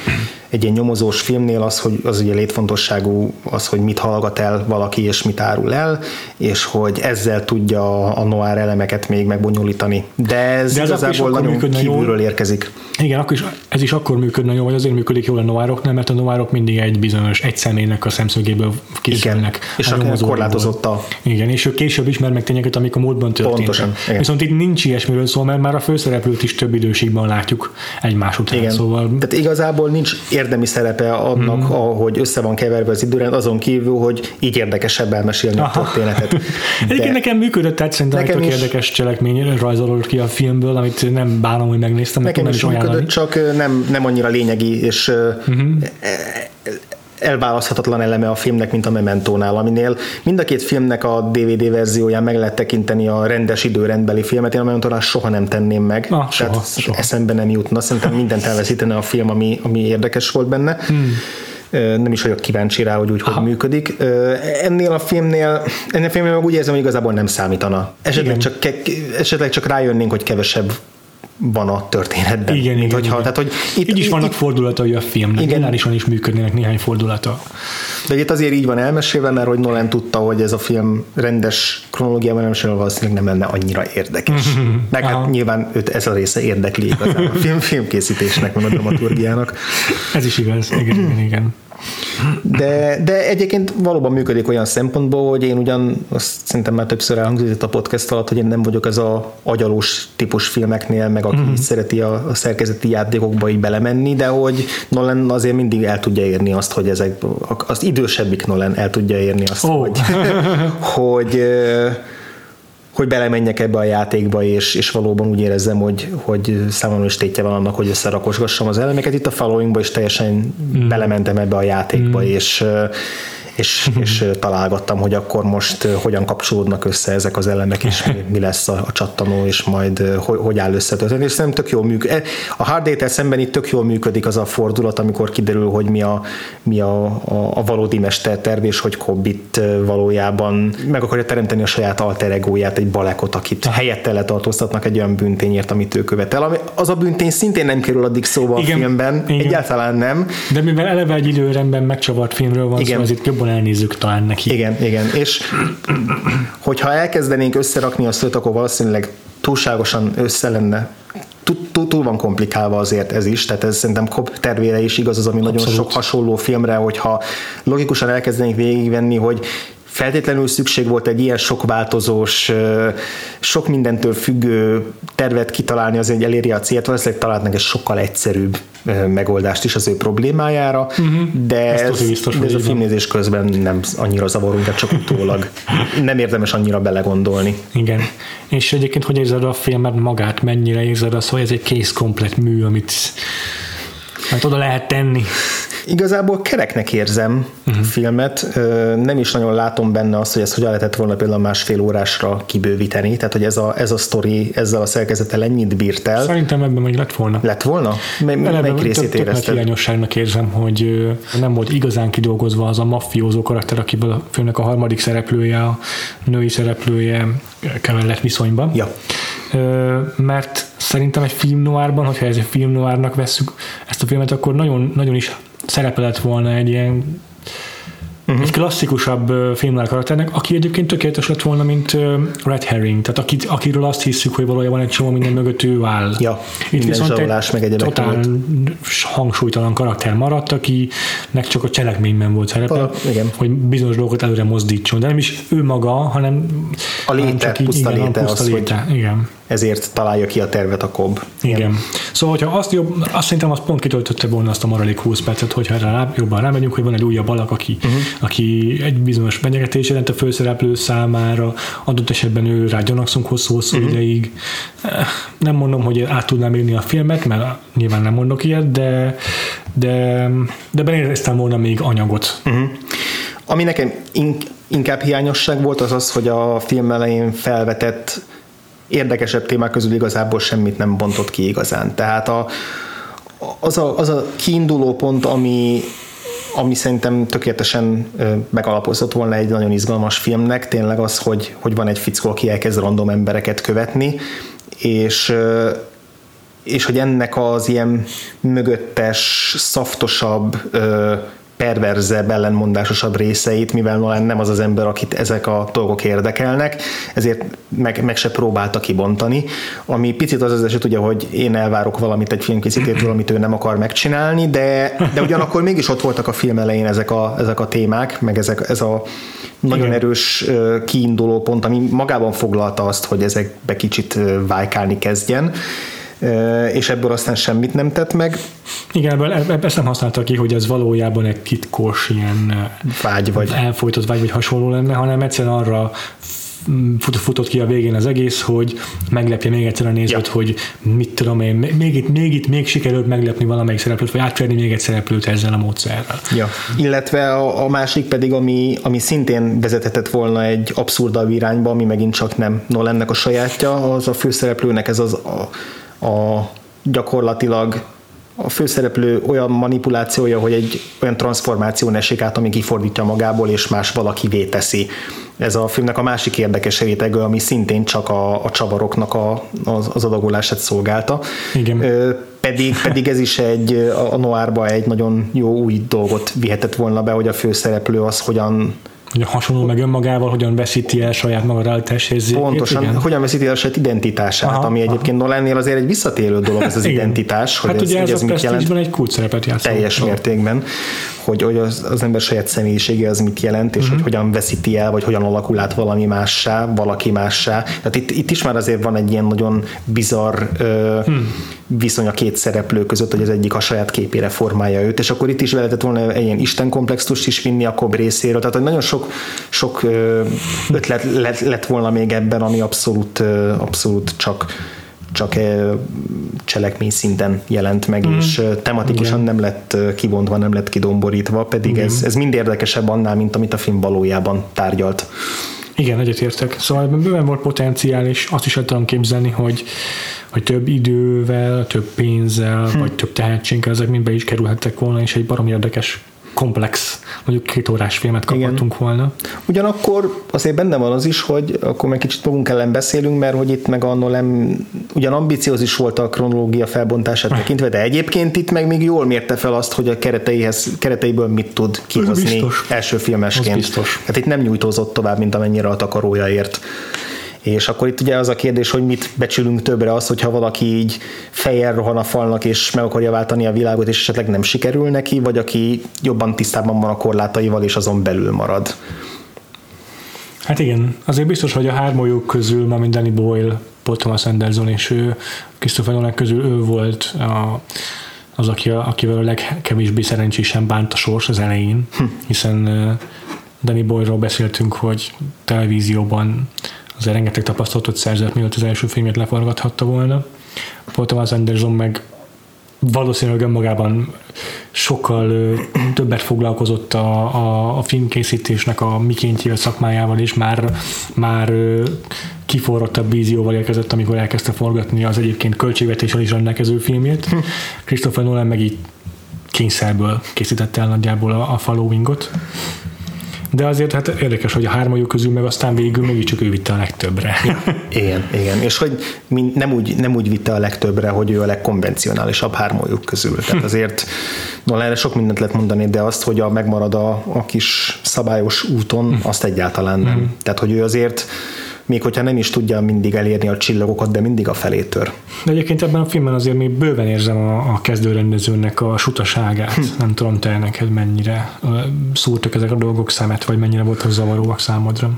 egy ilyen nyomozós filmnél az, hogy az ugye létfontosságú az, hogy mit hallgat el valaki és mit árul el, és hogy ezzel tudja a noir elemeket még megbonyolítani. De ez, De ez akkor igazából akkor nagyon működne jól. kívülről érkezik. Igen, akkor is, ez is akkor működne jól, vagy azért működik jól a noároknál, mert a noárok mindig egy bizonyos, egy személynek a szemszögéből készülnek. És a a nyomozóiból. korlátozott a Igen, és ő később ismer meg tényeket, amik a múltban történtek. Pontosan, igen. Viszont itt nincs ilyesmiről szó, mert már a főszereplőt is több időségben látjuk egymás után. Igen. Szóval Tehát igazából nincs érdemi szerepe annak, mm. ahogy össze van keverve az időrend, azon kívül, hogy így érdekesebb elmesélni Aha. a történetet. Egyébként nekem működött, tehát szerintem Nekem is. érdekes cselekmény rajzolódott ki a filmből, amit nem bánom, hogy megnéztem, Nekem is is ajánlani. Működött, csak nem, nem annyira lényegi és uh-huh. Elválaszthatatlan eleme a filmnek, mint a Mementónál, aminél mind a két filmnek a DVD verzióján meg lehet tekinteni a rendes időrendbeli filmet, én a Mementónál soha nem tenném meg, Ah, soha, tehát soha. eszembe nem jutna, szerintem mindent elveszítene a film, ami, ami érdekes volt benne. Hmm nem is vagyok kíváncsi rá, hogy úgy hogy működik. Ennél a filmnél, ennél a filmnél úgy érzem, hogy igazából nem számítana. Esetleg, Igen. csak, esetleg csak rájönnénk, hogy kevesebb van a történetben. Igen, igen, hogyha, igen. Tehát, hogy Itt, így is vannak fordulatai a filmnek, Igen. lineárisan is működnének néhány fordulata. De itt azért így van elmesélve, mert hogy Nolan tudta, hogy ez a film rendes kronológiában elmesélve valószínűleg nem lenne annyira érdekes. Meg hát nyilván őt ez a része érdekli igazán a film, filmkészítésnek, meg a dramaturgiának. Ez is igaz, igen, igen, igen. De, de egyébként valóban működik olyan szempontból, hogy én ugyan, azt szerintem már többször elhangzott a podcast alatt, hogy én nem vagyok ez a agyalós típus filmeknél, meg aki mm. szereti a, a szerkezeti játékokba így belemenni, de hogy Nolan azért mindig el tudja érni azt, hogy ezek, az idősebbik Nolan el tudja érni azt, Ó. hogy, hogy hogy belemenjek ebbe a játékba, és, és valóban úgy érezzem, hogy, hogy számomra is tétje van annak, hogy összerakosgassam az elemeket. Itt a followingba is teljesen mm. belementem ebbe a játékba, mm. és és, és találgattam, hogy akkor most hogyan kapcsolódnak össze ezek az elemek, és mi, mi lesz a, a csattanó, és majd hogy, hogy áll össze. történet. És szerintem tök jól működik. A Hard Date-tel szemben itt tök jól működik az a fordulat, amikor kiderül, hogy mi a, mi a, a, a valódi mesterterv, és hogy Cobbit valójában meg akarja teremteni a saját alter egóját, egy balekot, akit helyette letartóztatnak egy olyan büntényért, amit ő követel. Ami, az a büntény szintén nem kerül addig szóba Igen, a filmben, igen. egyáltalán nem. De mivel eleve egy időrendben megcsavart filmről van Igen. szó, ezért jobban elnézzük talán neki. Igen, igen, és hogyha elkezdenénk összerakni a szőt, akkor valószínűleg túlságosan össze lenne túl, van komplikálva azért ez is, tehát ez szerintem Cobb tervére is igaz az, ami nagyon Abszolút. sok hasonló filmre, hogyha logikusan elkezdenénk végigvenni, hogy feltétlenül szükség volt egy ilyen sok változós, sok mindentől függő tervet kitalálni azért, hogy elérje a célt, valószínűleg találnak egy sokkal egyszerűbb megoldást is az ő problémájára, uh-huh. de Ez biztos, de ez a filmnézés közben nem annyira zavarunk, csak utólag. Nem érdemes annyira belegondolni. Igen. És egyébként hogy érzed a filmet magát? Mennyire érzed azt, hogy ez egy kész komplet mű, amit hát oda lehet tenni? Igazából kereknek érzem uh-huh. filmet, nem is nagyon látom benne azt, hogy ezt hogyan lehetett volna például másfél órásra kibővíteni, tehát hogy ez a, ez a sztori ezzel a szerkezettel ennyit bírt el. Szerintem ebben még lett volna. Lett volna? Eleve melyik részét tök érezted? hiányosságnak érzem, hogy nem volt igazán kidolgozva az a maffiózó karakter, akiből a filmnek a harmadik szereplője, a női szereplője kellett viszonyban. Ja. Mert szerintem egy film noárban, hogyha ez egy film noárnak vesszük ezt a filmet, akkor nagyon, nagyon is szerepe lett volna egy ilyen uh-huh. egy klasszikusabb ö, filmnoár karakternek, aki egyébként tökéletes lett volna, mint Red Herring, tehát akit, akiről azt hiszük, hogy valójában egy csomó minden mögött ő áll. Ja, minden zsarolás meg egyebek totál volt. hangsúlytalan karakter maradt, akinek csak a cselekményben volt szerepe, igen. hogy bizonyos dolgokat előre mozdítson, de nem is ő maga, hanem A léte, hanem csak így- puszta igen, a léte puszta az, hogy- léte. Igen. Ezért találja ki a tervet a Cobb. Igen. Szóval, hogyha azt, jobb, azt szerintem az pont kitöltötte volna azt a maradék 20 percet, hogyha erre rá, jobban rámegyünk, hogy van egy újabb alak, aki, uh-huh. aki egy bizonyos fenyegetés jelent a főszereplő számára, adott esetben ő rá gyanakszunk hosszú-hosszú uh-huh. ideig. Eh, Nem mondom, hogy át tudnám írni a filmet, mert nyilván nem mondok ilyet, de, de, de beéreztem volna még anyagot. Uh-huh. Ami nekem ink- inkább hiányosság volt, az az, hogy a film elején felvetett érdekesebb témák közül igazából semmit nem bontott ki igazán. Tehát a, az, a, az a kiinduló pont, ami, ami szerintem tökéletesen megalapozott volna egy nagyon izgalmas filmnek, tényleg az, hogy, hogy van egy fickó, aki elkezd random embereket követni, és és hogy ennek az ilyen mögöttes, szaftosabb, perverzebb, ellenmondásosabb részeit, mivel Nolan nem az az ember, akit ezek a dolgok érdekelnek, ezért meg, meg se próbálta kibontani, ami picit az az eset ugye, hogy én elvárok valamit egy filmkészítőtől, amit ő nem akar megcsinálni, de, de ugyanakkor mégis ott voltak a film elején ezek a, ezek a témák, meg ezek, ez a nagyon Igen. erős kiinduló pont, ami magában foglalta azt, hogy ezekbe kicsit vájkálni kezdjen, és ebből aztán semmit nem tett meg. Igen, ebből, ebből ezt nem használta ki, hogy ez valójában egy titkos ilyen vágy, vagy elfolytott vágy, vagy hasonló lenne, hanem egyszerűen arra fut, futott ki a végén az egész, hogy meglepje még egyszer a nézőt, ja. hogy mit tudom én, még itt, még itt még sikerült meglepni valamelyik szereplőt, vagy átverni még egy szereplőt ezzel a módszerrel. Ja. Illetve a, a másik pedig, ami, ami szintén vezethetett volna egy abszurdabb irányba, ami megint csak nem Nolannek a sajátja, az a főszereplőnek ez az a, a gyakorlatilag a főszereplő olyan manipulációja, hogy egy olyan transformáció esik át, ami kifordítja magából, és más valakivé teszi. Ez a filmnek a másik érdekes rétege, ami szintén csak a, a csavaroknak a, az, az adagolását szolgálta. Igen. pedig, pedig ez is egy, a Noárba egy nagyon jó új dolgot vihetett volna be, hogy a főszereplő az hogyan hogy hasonló meg önmagával, hogyan veszíti el saját maga realitásérzékét. Pontosan, igen? hogyan veszíti el a saját identitását, aha, ami egyébként Nolannél azért egy visszatérő dolog ez az identitás, hogy hát ez, ugye ez, ez a mit jelent. egy kulcs szerepet játszik. Teljes mértékben hogy, hogy az, az ember saját személyisége az mit jelent, és uh-huh. hogy hogyan veszíti el, vagy hogyan alakul át valami mássá, valaki mássá. Tehát itt, itt is már azért van egy ilyen nagyon bizarr ö, hmm. viszony a két szereplő között, hogy az egyik a saját képére formálja őt, és akkor itt is lehetett volna egy ilyen Isten komplexust is vinni a Kob részéről, tehát hogy nagyon sok, sok ötlet lett, lett volna még ebben, ami abszolút, abszolút csak csak cselekmény szinten jelent meg, mm. és tematikusan Igen. nem lett kibontva, nem lett kidomborítva, pedig ez, ez mind érdekesebb annál, mint amit a film valójában tárgyalt. Igen, egyetértek. Szóval bőven volt potenciál, és azt is el tudom képzelni, hogy, hogy több idővel, több pénzzel, hm. vagy több tehetséggel ezek mind be is kerülhettek volna, és egy barom érdekes komplex, mondjuk két órás filmet kaphattunk Igen. volna. Ugyanakkor azért benne van az is, hogy akkor meg kicsit magunk ellen beszélünk, mert hogy itt meg annól nem, ugyan ambiciózis volt a kronológia felbontását eh. tekintve, de egyébként itt meg még jól mérte fel azt, hogy a kereteihez, kereteiből mit tud kihozni első filmesként. biztos. Hát itt nem nyújtózott tovább, mint amennyire a takarója ért. És akkor itt ugye az a kérdés, hogy mit becsülünk többre az, hogyha valaki így fejjel rohan a falnak és meg akarja váltani a világot, és esetleg nem sikerül neki, vagy aki jobban tisztában van a korlátaival, és azon belül marad. Hát igen, azért biztos, hogy a hármójuk közül, mint Danny Boyle, Paul Thomas Anderson és ő, Christopher Nolan közül ő volt a, az, aki, akivel a legkevésbé szerencsésen bánt a sors az elején, hm. hiszen Danny Boyle-ról beszéltünk, hogy televízióban azért rengeteg tapasztalatot szerzett, mielőtt az első filmét leforgathatta volna. Paul Thomas Anderson meg valószínűleg önmagában sokkal ö, többet foglalkozott a, a, a filmkészítésnek a mikéntjél szakmájával, és már, már ö, kiforrottabb vízióval érkezett, amikor elkezdte forgatni az egyébként költségvetéssel is rendelkező filmét. Hm. Christopher Nolan meg így kényszerből készítette el nagyjából a, a followingot de azért hát érdekes, hogy a hármajuk közül meg aztán végül mégiscsak ő vitte a legtöbbre. igen, igen, és hogy nem úgy, nem úgy vitte a legtöbbre, hogy ő a legkonvencionálisabb hármajuk közül. Tehát azért no, erre sok mindent lehet mondani, de azt, hogy a megmarad a, a kis szabályos úton, azt egyáltalán nem. Mm. Tehát, hogy ő azért még hogyha nem is tudja mindig elérni a csillagokat, de mindig a felé tör. De egyébként ebben a filmben azért még bőven érzem a, a kezdőrendezőnek a sutaságát. Hm. Nem tudom te neked mennyire szúrtak ezek a dolgok szemet, vagy mennyire voltak zavaróak számodra.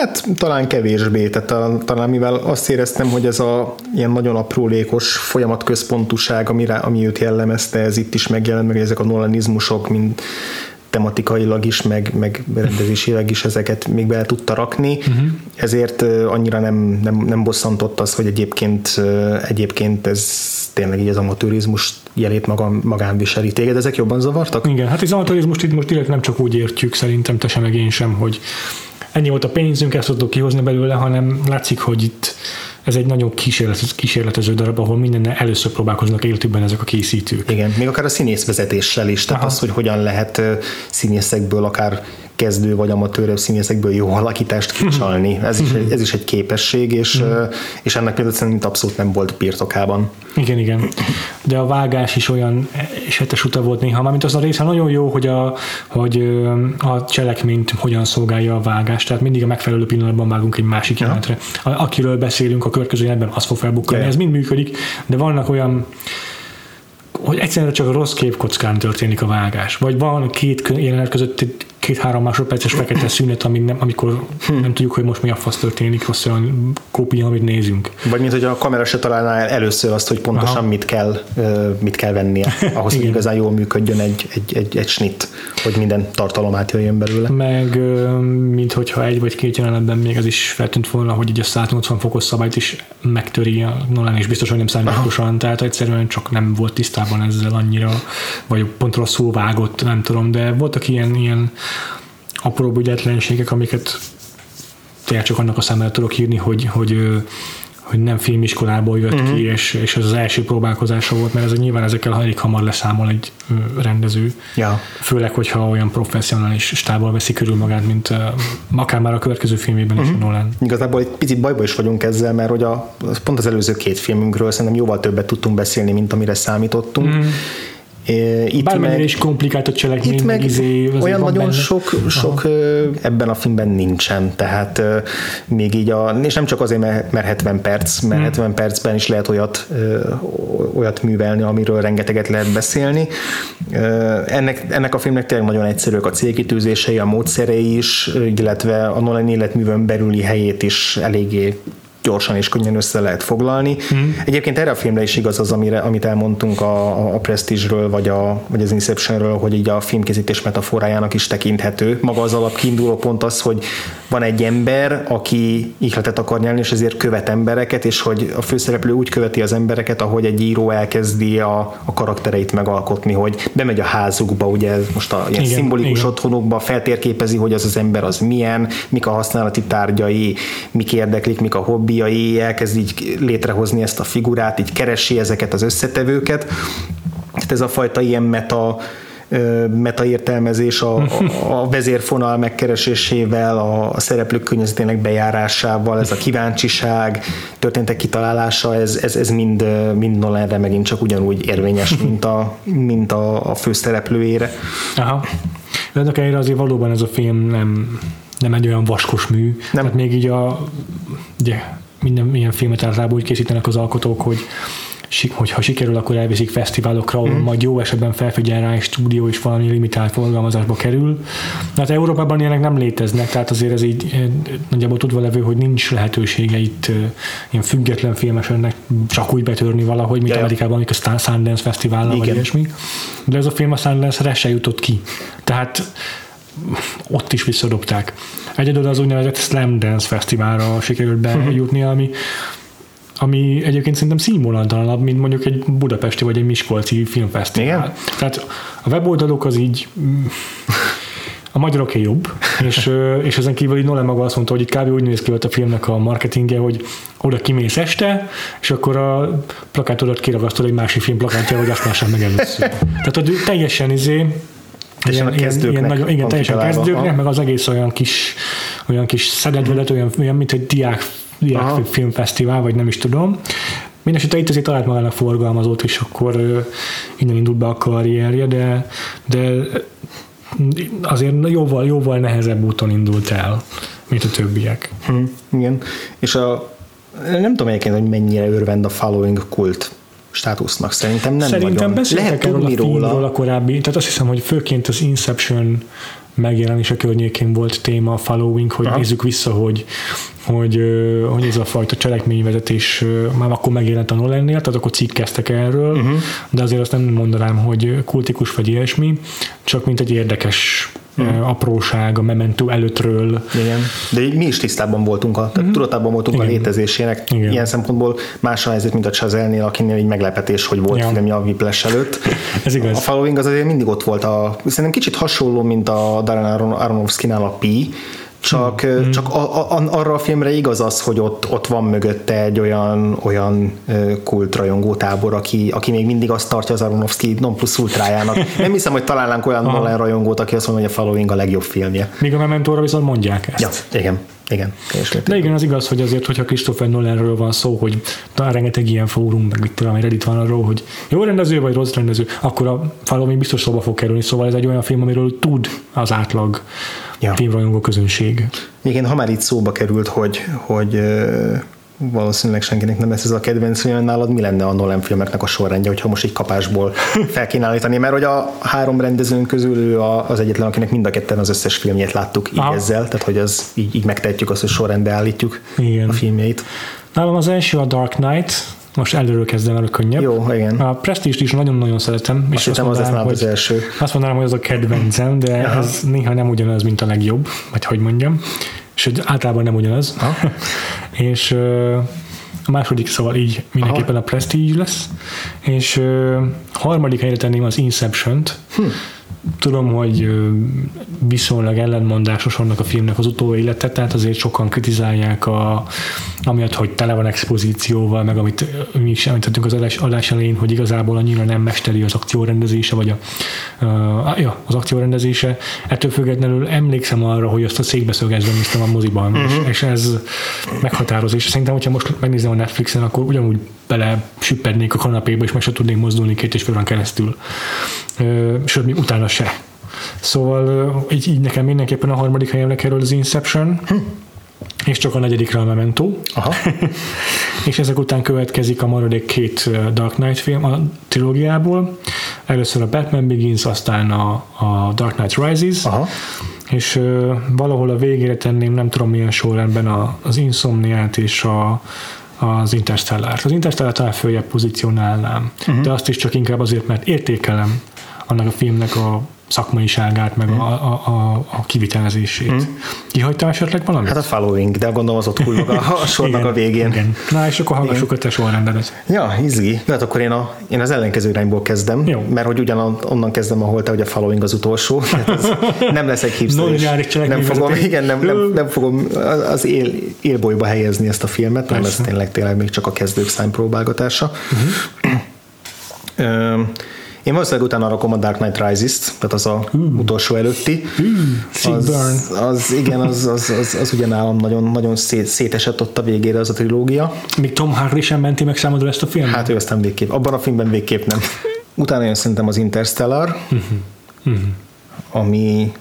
Hát talán kevésbé, tehát talán mivel azt éreztem, hogy ez a ilyen nagyon aprólékos folyamatközpontúság, amire, ami őt jellemezte, ez itt is megjelent, meg ezek a nolanizmusok, mint tematikailag is, meg, meg rendezésileg is ezeket még be tudta rakni, uh-huh. ezért annyira nem, nem, nem bosszantott az, hogy egyébként, egyébként ez tényleg így az amatőrizmus jelét magam, magán viseli. Téged ezek jobban zavartak? Igen, hát az amatőrizmust itt most direkt nem csak úgy értjük, szerintem te sem, meg én sem, hogy ennyi volt a pénzünk, ezt tudtuk kihozni belőle, hanem látszik, hogy itt ez egy nagyon kísérletező, kísérletező darab, ahol minden először próbálkoznak életükben ezek a készítők. Igen, még akár a színészvezetéssel is, tehát Aha. az, hogy hogyan lehet színészekből akár kezdő vagy amatőrebb színészekből jó alakítást kicsalni. Ez is, egy, ez is egy képesség, és, és ennek például szerintem abszolút nem volt birtokában. Igen, igen. De a vágás is olyan esetes uta volt néha, mármint az a része nagyon jó, hogy a, hogy a cselekményt hogyan szolgálja a vágás, tehát mindig a megfelelő pillanatban vágunk egy másik jelenetre. Akiről beszélünk a következő jelenetben, az fog felbukkanni. Ez mind működik, de vannak olyan hogy egyszerűen csak a rossz képkockán történik a vágás. Vagy van két jelenet között két-három másodperces fekete szünet, amik nem, amikor hm. nem tudjuk, hogy most mi a fasz történik, rossz olyan kópia, amit nézünk. Vagy mint hogy a kamera se találná el először azt, hogy pontosan mit kell, mit kell vennie, ahhoz, hogy igazán jól működjön egy, egy, egy, egy snit, hogy minden tartalom átjöjjön belőle. Meg mint hogyha egy vagy két jelenetben még az is feltűnt volna, hogy így a 180 fokos szabályt is megtöri a Nolan, és biztos, hogy nem szándékosan, tehát egyszerűen csak nem volt tisztában ezzel annyira, vagy pont rosszul vágott, nem tudom, de voltak ilyen, ilyen apró ügyetlenségek, amiket tényleg csak annak a számára tudok írni, hogy, hogy, hogy nem filmiskolából jött uh-huh. ki, és, és ez az első próbálkozása volt, mert ez nyilván ezekkel elég hamar leszámol egy rendező. Ja. Főleg, hogyha olyan professzionális stábbal veszi körül magát, mint akár már a következő filmében uh-huh. is mhm. Nolan. Igazából egy picit bajba is vagyunk ezzel, mert hogy a, pont az előző két filmünkről szerintem jóval többet tudtunk beszélni, mint amire számítottunk. Uh-huh itt Bármennyire meg, is komplikált a cselekmény. Itt meg izé, olyan nagyon benne. sok, sok ebben a filmben nincsen, tehát még így a, és nem csak azért, mert 70 perc, mert hmm. 70 percben is lehet olyat, olyat művelni, amiről rengeteget lehet beszélni. Ennek, ennek a filmnek tényleg nagyon egyszerűek a célkitűzései, a módszerei is, illetve a Nolan életművön belüli helyét is eléggé gyorsan és könnyen össze lehet foglalni. Mm. Egyébként erre a filmre is igaz az, amire, amit elmondtunk a, a Prestige-ről, vagy, a, vagy az Inceptionről, hogy így a filmkészítés metaforájának is tekinthető. Maga az alap kiinduló pont az, hogy van egy ember, aki ihletet akar nyelni, és ezért követ embereket, és hogy a főszereplő úgy követi az embereket, ahogy egy író elkezdi a, a karaktereit megalkotni, hogy bemegy a házukba, ugye most a ilyen igen, szimbolikus igen. otthonukba, feltérképezi, hogy az az ember az milyen, mik a használati tárgyai, mik érdeklik, mik a hobbi, hobbiai, elkezd így létrehozni ezt a figurát, így keresi ezeket az összetevőket. Tehát ez a fajta ilyen meta metaértelmezés a, a vezérfonal megkeresésével, a, a szereplők környezetének bejárásával, ez a kíváncsiság, történtek kitalálása, ez, ez, ez mind, mind Nolanre megint csak ugyanúgy érvényes, mint a, mint a, a főszereplőjére. Aha. Ennek ellenére azért valóban ez a film nem, nem egy olyan vaskos mű. Nem. Tehát még így a, ugye, minden ilyen filmet általában úgy készítenek az alkotók, hogy hogyha sikerül, akkor elviszik fesztiválokra, ahol mm. majd jó esetben felfigyel rá egy stúdió, és valami limitált forgalmazásba kerül. Hát Európában ilyenek nem léteznek, tehát azért ez így eh, nagyjából tudva levő, hogy nincs lehetősége itt eh, ilyen független filmesennek csak úgy betörni valahogy, mint ja, Amerikában, amikor a Sundance Fesztivál vagy ilyesmi. De ez a film a Sundance-re se jutott ki. Tehát ott is visszadobták. Egyedül az úgynevezett Slam Dance Fesztiválra sikerült bejutni, ami ami egyébként szerintem színvonatalanabb, mint mondjuk egy budapesti vagy egy miskolci filmfesztivál. Igen? Tehát a weboldalok az így a magyaroké jobb, és, és ezen kívül így Nolan maga azt mondta, hogy itt kb. úgy néz ki a filmnek a marketingje, hogy oda kimész este, és akkor a plakátodat kiragasztod egy másik film plakátja, hogy azt lássam meg először. Tehát hogy teljesen izé, Ilyen, a kezdőknek. Ilyen, nagyon, igen, teljesen kezdőknek, meg az egész olyan kis, olyan kis szededvelet, olyan, olyan, mint egy diák, diák filmfesztivál, vagy nem is tudom. Mindenesetre itt azért talált magának forgalmazót, és akkor uh, innen indult be a karrierje, de, de azért jóval, jóval nehezebb úton indult el, mint a többiek. Hm, igen, és a, nem tudom egyébként, hogy mennyire örvend a following kult státusznak. Szerintem nem Szerintem nagyon. Lehet tudni róla. a korábbi, tehát azt hiszem, hogy főként az Inception megjelenése környékén volt téma a following, hogy Aha. nézzük vissza, hogy, hogy, hogy ez a fajta cselekményvezetés már akkor megjelent a Nolannél, tehát akkor cikkeztek erről, uh-huh. de azért azt nem mondanám, hogy kultikus vagy ilyesmi, csak mint egy érdekes hmm. apróság a Memento előttről. Igen, de mi is tisztában voltunk, a, tehát hmm. tudatában voltunk Igen. a létezésének. Igen. Ilyen szempontból más a helyzet, mint a Chazelnél, akinél egy meglepetés, hogy volt ja. filmje a Whiplash előtt. Ez igaz. A following az azért mindig ott volt, a, szerintem kicsit hasonló, mint a Darren Aronofsky-nál a Pi, csak, mm. csak a, a, arra a filmre igaz az, hogy ott, ott van mögötte egy olyan, olyan kultrajongó tábor, aki, aki még mindig azt tartja az Aronofsky non plus ultrájának. Nem hiszem, hogy találnánk olyan Nolan rajongót, aki azt mondja, hogy a Following a legjobb filmje. Míg a Mementóra viszont mondják ezt. Ja, igen. Igen, De igen, az igaz, hogy azért, hogyha Christopher Nolanről van szó, hogy talán rengeteg ilyen fórum, meg mit tudom, Reddit van arról, hogy jó rendező vagy rossz rendező, akkor a Following biztos szóba fog kerülni, szóval ez egy olyan film, amiről tud az átlag ja. filmrajongó közönség. Igen, ha már itt szóba került, hogy, hogy valószínűleg senkinek nem lesz ez a kedvenc film, nálad mi lenne a Nolan filmeknek a sorrendje, hogyha most egy kapásból fel kéne állítani, mert hogy a három rendezőn közül ő az egyetlen, akinek mind a ketten az összes filmjét láttuk így Aha. ezzel, tehát hogy az így, így megtehetjük azt, hogy sorrendbe állítjuk Igen. a filmjeit. Nálam az első a Dark Knight, most előről kezdem el a könnyebb. Jó, igen. A Prestige is nagyon-nagyon szeretem. Azt és azt mondanám, az hogy, az első. Azt mondanám, hogy az a kedvencem, de Aha. ez néha nem ugyanaz, mint a legjobb, vagy hogy mondjam. És általában nem ugyanaz. és a második szóval így mindenképpen Aha. a Prestige lesz. És harmadik helyre tenném az Inception-t. Hm Tudom, hogy viszonylag ellentmondásos annak a filmnek az utóélete, tehát azért sokan kritizálják a, amiatt, hogy tele van expozícióval, meg amit mi is említettünk az adás, adás elején, hogy igazából annyira nem mesteri az akciórendezése, vagy a, a, ja, az akciórendezése. Ettől függetlenül emlékszem arra, hogy azt a székbeszögezve néztem a moziban, uh-huh. és, mhm. és ez meghatározó. És szerintem, hogyha most megnézem a Netflixen, akkor ugyanúgy bele süppednék a kanapéba, és meg se tudnék mozdulni két és fél keresztül. Sőt, mi utána se. Szóval így, így nekem mindenképpen a harmadik helyemre kerül az Inception, hm. és csak a negyedikre a Memento. Aha. és ezek után következik a maradék két Dark Knight film a trilógiából. Először a Batman Begins, aztán a, a Dark Knight Rises. Aha. És uh, valahol a végére tenném, nem tudom milyen sorrendben a, az Insomniát és a, az Interstellar. Az Interstellar talán följebb pozícionálnám, uh-huh. de azt is csak inkább azért, mert értékelem annak a filmnek a szakmaiságát, meg a, a, a, a kivitelezését. Mm. Kihagytam esetleg valamit? Hát a following, de gondolom az ott hullog a, a sornak igen, a végén. Igen. Na, és akkor hallgassuk a te sorrendedet. Ja, izgi. Hát akkor én, a, én az ellenkező irányból kezdem, Jó. mert hogy ugyan onnan kezdem, ahol te, hogy a following az utolsó. Ez nem lesz egy hipster. nem fogom, igen, nem, nem, nem, fogom az él, élbolyba helyezni ezt a filmet, Persze. nem ez tényleg, tényleg még csak a kezdők szájpróbálgatása. Uh-huh. Én valószínűleg utána rakom a Dark Knight Rises-t, tehát az a mm. utolsó előtti. Mm. Az, az, igen, az, az, az, az ugye nálam nagyon, nagyon szét, szétesett ott a végére az a trilógia. Még Tom Hardy sem menti meg számodra ezt a filmet? Hát ő aztán végképp. Abban a filmben végképp nem. Utána jön szerintem az Interstellar, mm-hmm. ami,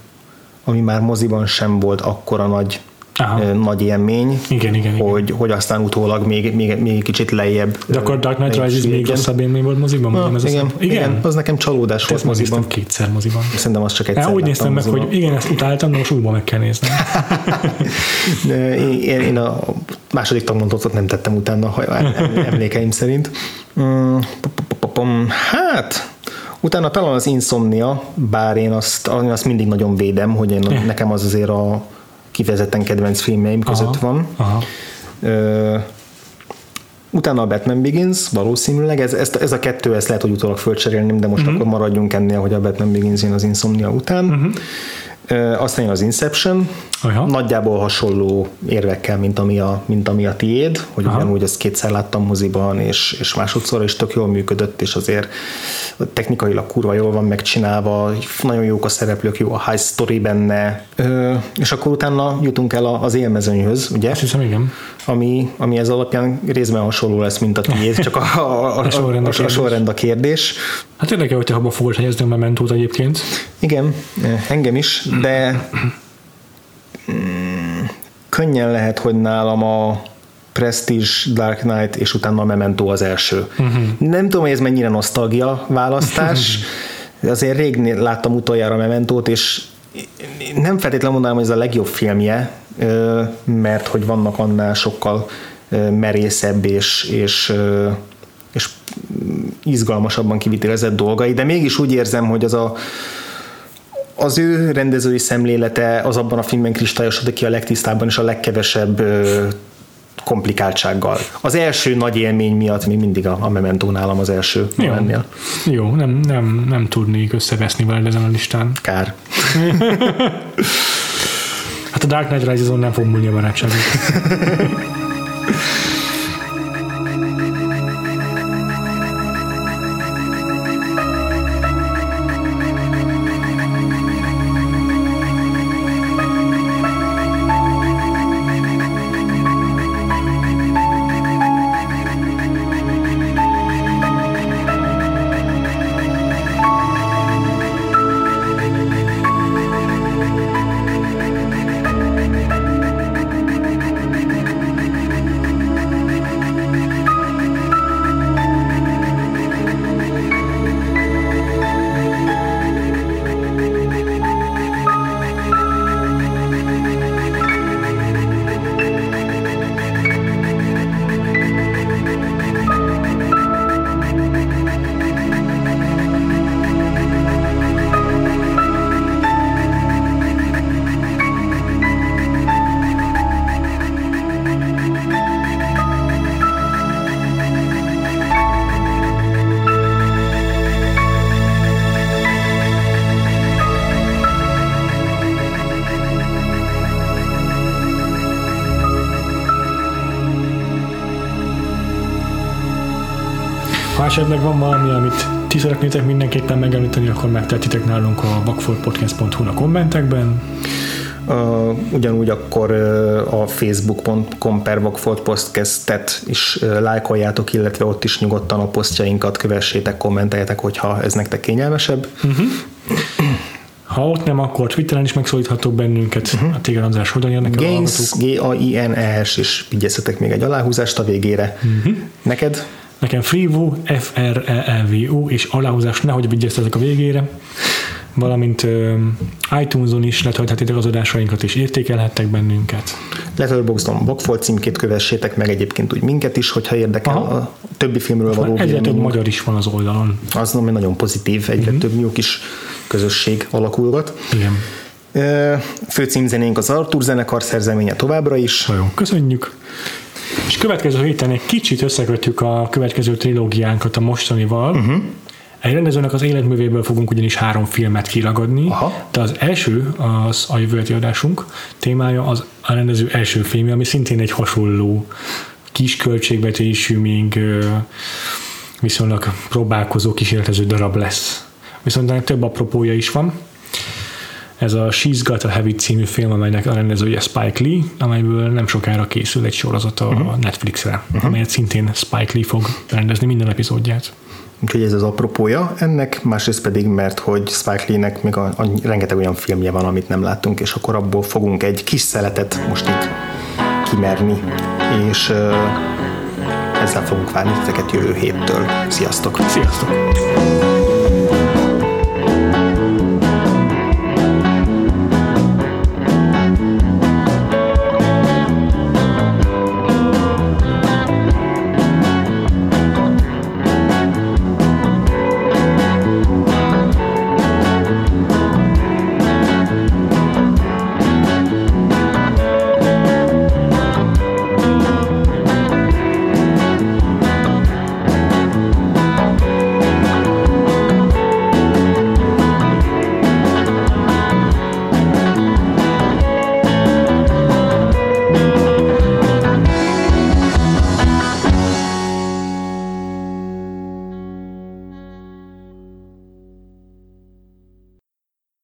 ami már moziban sem volt akkora nagy Aha. nagy élmény, igen, igen, hogy, igen. hogy aztán utólag még, még, még kicsit lejjebb. De akkor Dark Knight Rises még rosszabb élmény volt moziban? Na, ez igen, igen, igen, az nekem csalódás volt moziban. kétszer moziban. Szerintem az csak egyszer. Hát, úgy néztem meg, moziban. hogy igen, ezt utáltam, de most újból meg kell nézni. én, én a második tagmondatot nem tettem utána, ha emlékeim szerint. Mm, hát, utána talán az Insomnia, bár én azt, azt mindig nagyon védem, hogy én, nekem az azért a kifejezetten kedvenc filmjeim között aha, van. Aha. Ö, utána a Batman Begins, valószínűleg, ez, ez, ez a kettő, ezt lehet, hogy utólag fölcserélném, de most uh-huh. akkor maradjunk ennél, hogy a Batman Begins jön az Insomnia után. Uh-huh. Aztán jön az Inception, Aha. nagyjából hasonló érvekkel, mint ami a, mint ami a tiéd, hogy Aha. ugyanúgy ezt kétszer láttam moziban, és, és másodszor is tök jól működött, és azért technikailag kurva jól van megcsinálva, nagyon jók a szereplők, jó a high story benne, Ö, és akkor utána jutunk el az élmezőnyhöz, ugye? Azt hiszem, igen. Ami, ami ez alapján részben hasonló lesz, mint a tiéd, csak a, a, a, a, sorrend, a, a, a sorrend a kérdés. Hát érdekel, hogyha abba fogod helyezni a mementót egyébként. Igen, engem is, de könnyen lehet, hogy nálam a Prestige, Dark Knight, és utána a Memento az első. Uh-huh. Nem tudom, hogy ez mennyire nosztalgia választás, azért rég láttam utoljára a Mementót, és nem feltétlenül mondanám, hogy ez a legjobb filmje, mert hogy vannak annál sokkal merészebb és, és, és izgalmasabban kivitelezett dolgai, de mégis úgy érzem, hogy az a az ő rendezői szemlélete az abban a filmben kristályosodik ki a legtisztábban és a legkevesebb komplikáltsággal. Az első nagy élmény miatt még mindig a, a Memento nálam az első Jó, ennél. Jó nem, nem, nem tudnék összeveszni veled ezen a listán. Kár. Hát a Dark Knight Rises-on nem fog múlni a barátságuk. esetleg van valami, amit ti szeretnétek mindenképpen megemlíteni, akkor megtehetitek nálunk a vakfoltpodcast.hu a kommentekben. Uh, ugyanúgy akkor uh, a facebook.com per podcastet is uh, lájkoljátok, illetve ott is nyugodtan a posztjainkat kövessétek, kommenteljetek, hogyha ez nektek kényelmesebb. Uh-huh. Ha ott nem, akkor Twitteren is megszólíthatok bennünket. Uh-huh. A téged András, hogyan jönnek Gains, G-A-I-N-E-S, és vigyezzetek még egy aláhúzást a végére. Uh-huh. Neked? Nekem Freevu, F-R-E-E-V-U, és aláhúzást nehogy vigyeztetek a végére valamint iTunes-on is letölthetitek az adásainkat, és értékelhettek bennünket. Letterboxdon Bokfolt címkét kövessétek meg egyébként úgy minket is, hogyha érdekel Aha. a többi filmről való Egyre több magyar is van az oldalon. Az ami nagyon pozitív, egyre uh-huh. több jó kis közösség alakulgat. Igen. Főcímzenénk az Artur zenekar szerzeménye továbbra is. Nagyon köszönjük. És következő héten egy kicsit összekötjük a következő trilógiánkat a mostanival. Uh-huh. Egy rendezőnek az életművéből fogunk ugyanis három filmet kiragadni, Aha. de az első, az a jövőleti adásunk témája az a rendező első filmje, ami szintén egy hasonló kis költségvetésű, még viszonylag próbálkozó, kísérletező darab lesz. Viszont ennek több apropója is van. Ez a She's Got a Heavy című film, amelynek a rendezője Spike Lee, amelyből nem sokára készül egy sorozat a uh-huh. Netflixre, uh-huh. amelyet szintén Spike Lee fog rendezni minden epizódját. Úgyhogy ez az apropója ennek, másrészt pedig, mert hogy Spike Lee-nek még a, a, rengeteg olyan filmje van, amit nem láttunk, és akkor abból fogunk egy kis szeletet most így kimerni, és uh, ezzel fogunk várni titeket jövő héttől. Sziasztok! Sziasztok!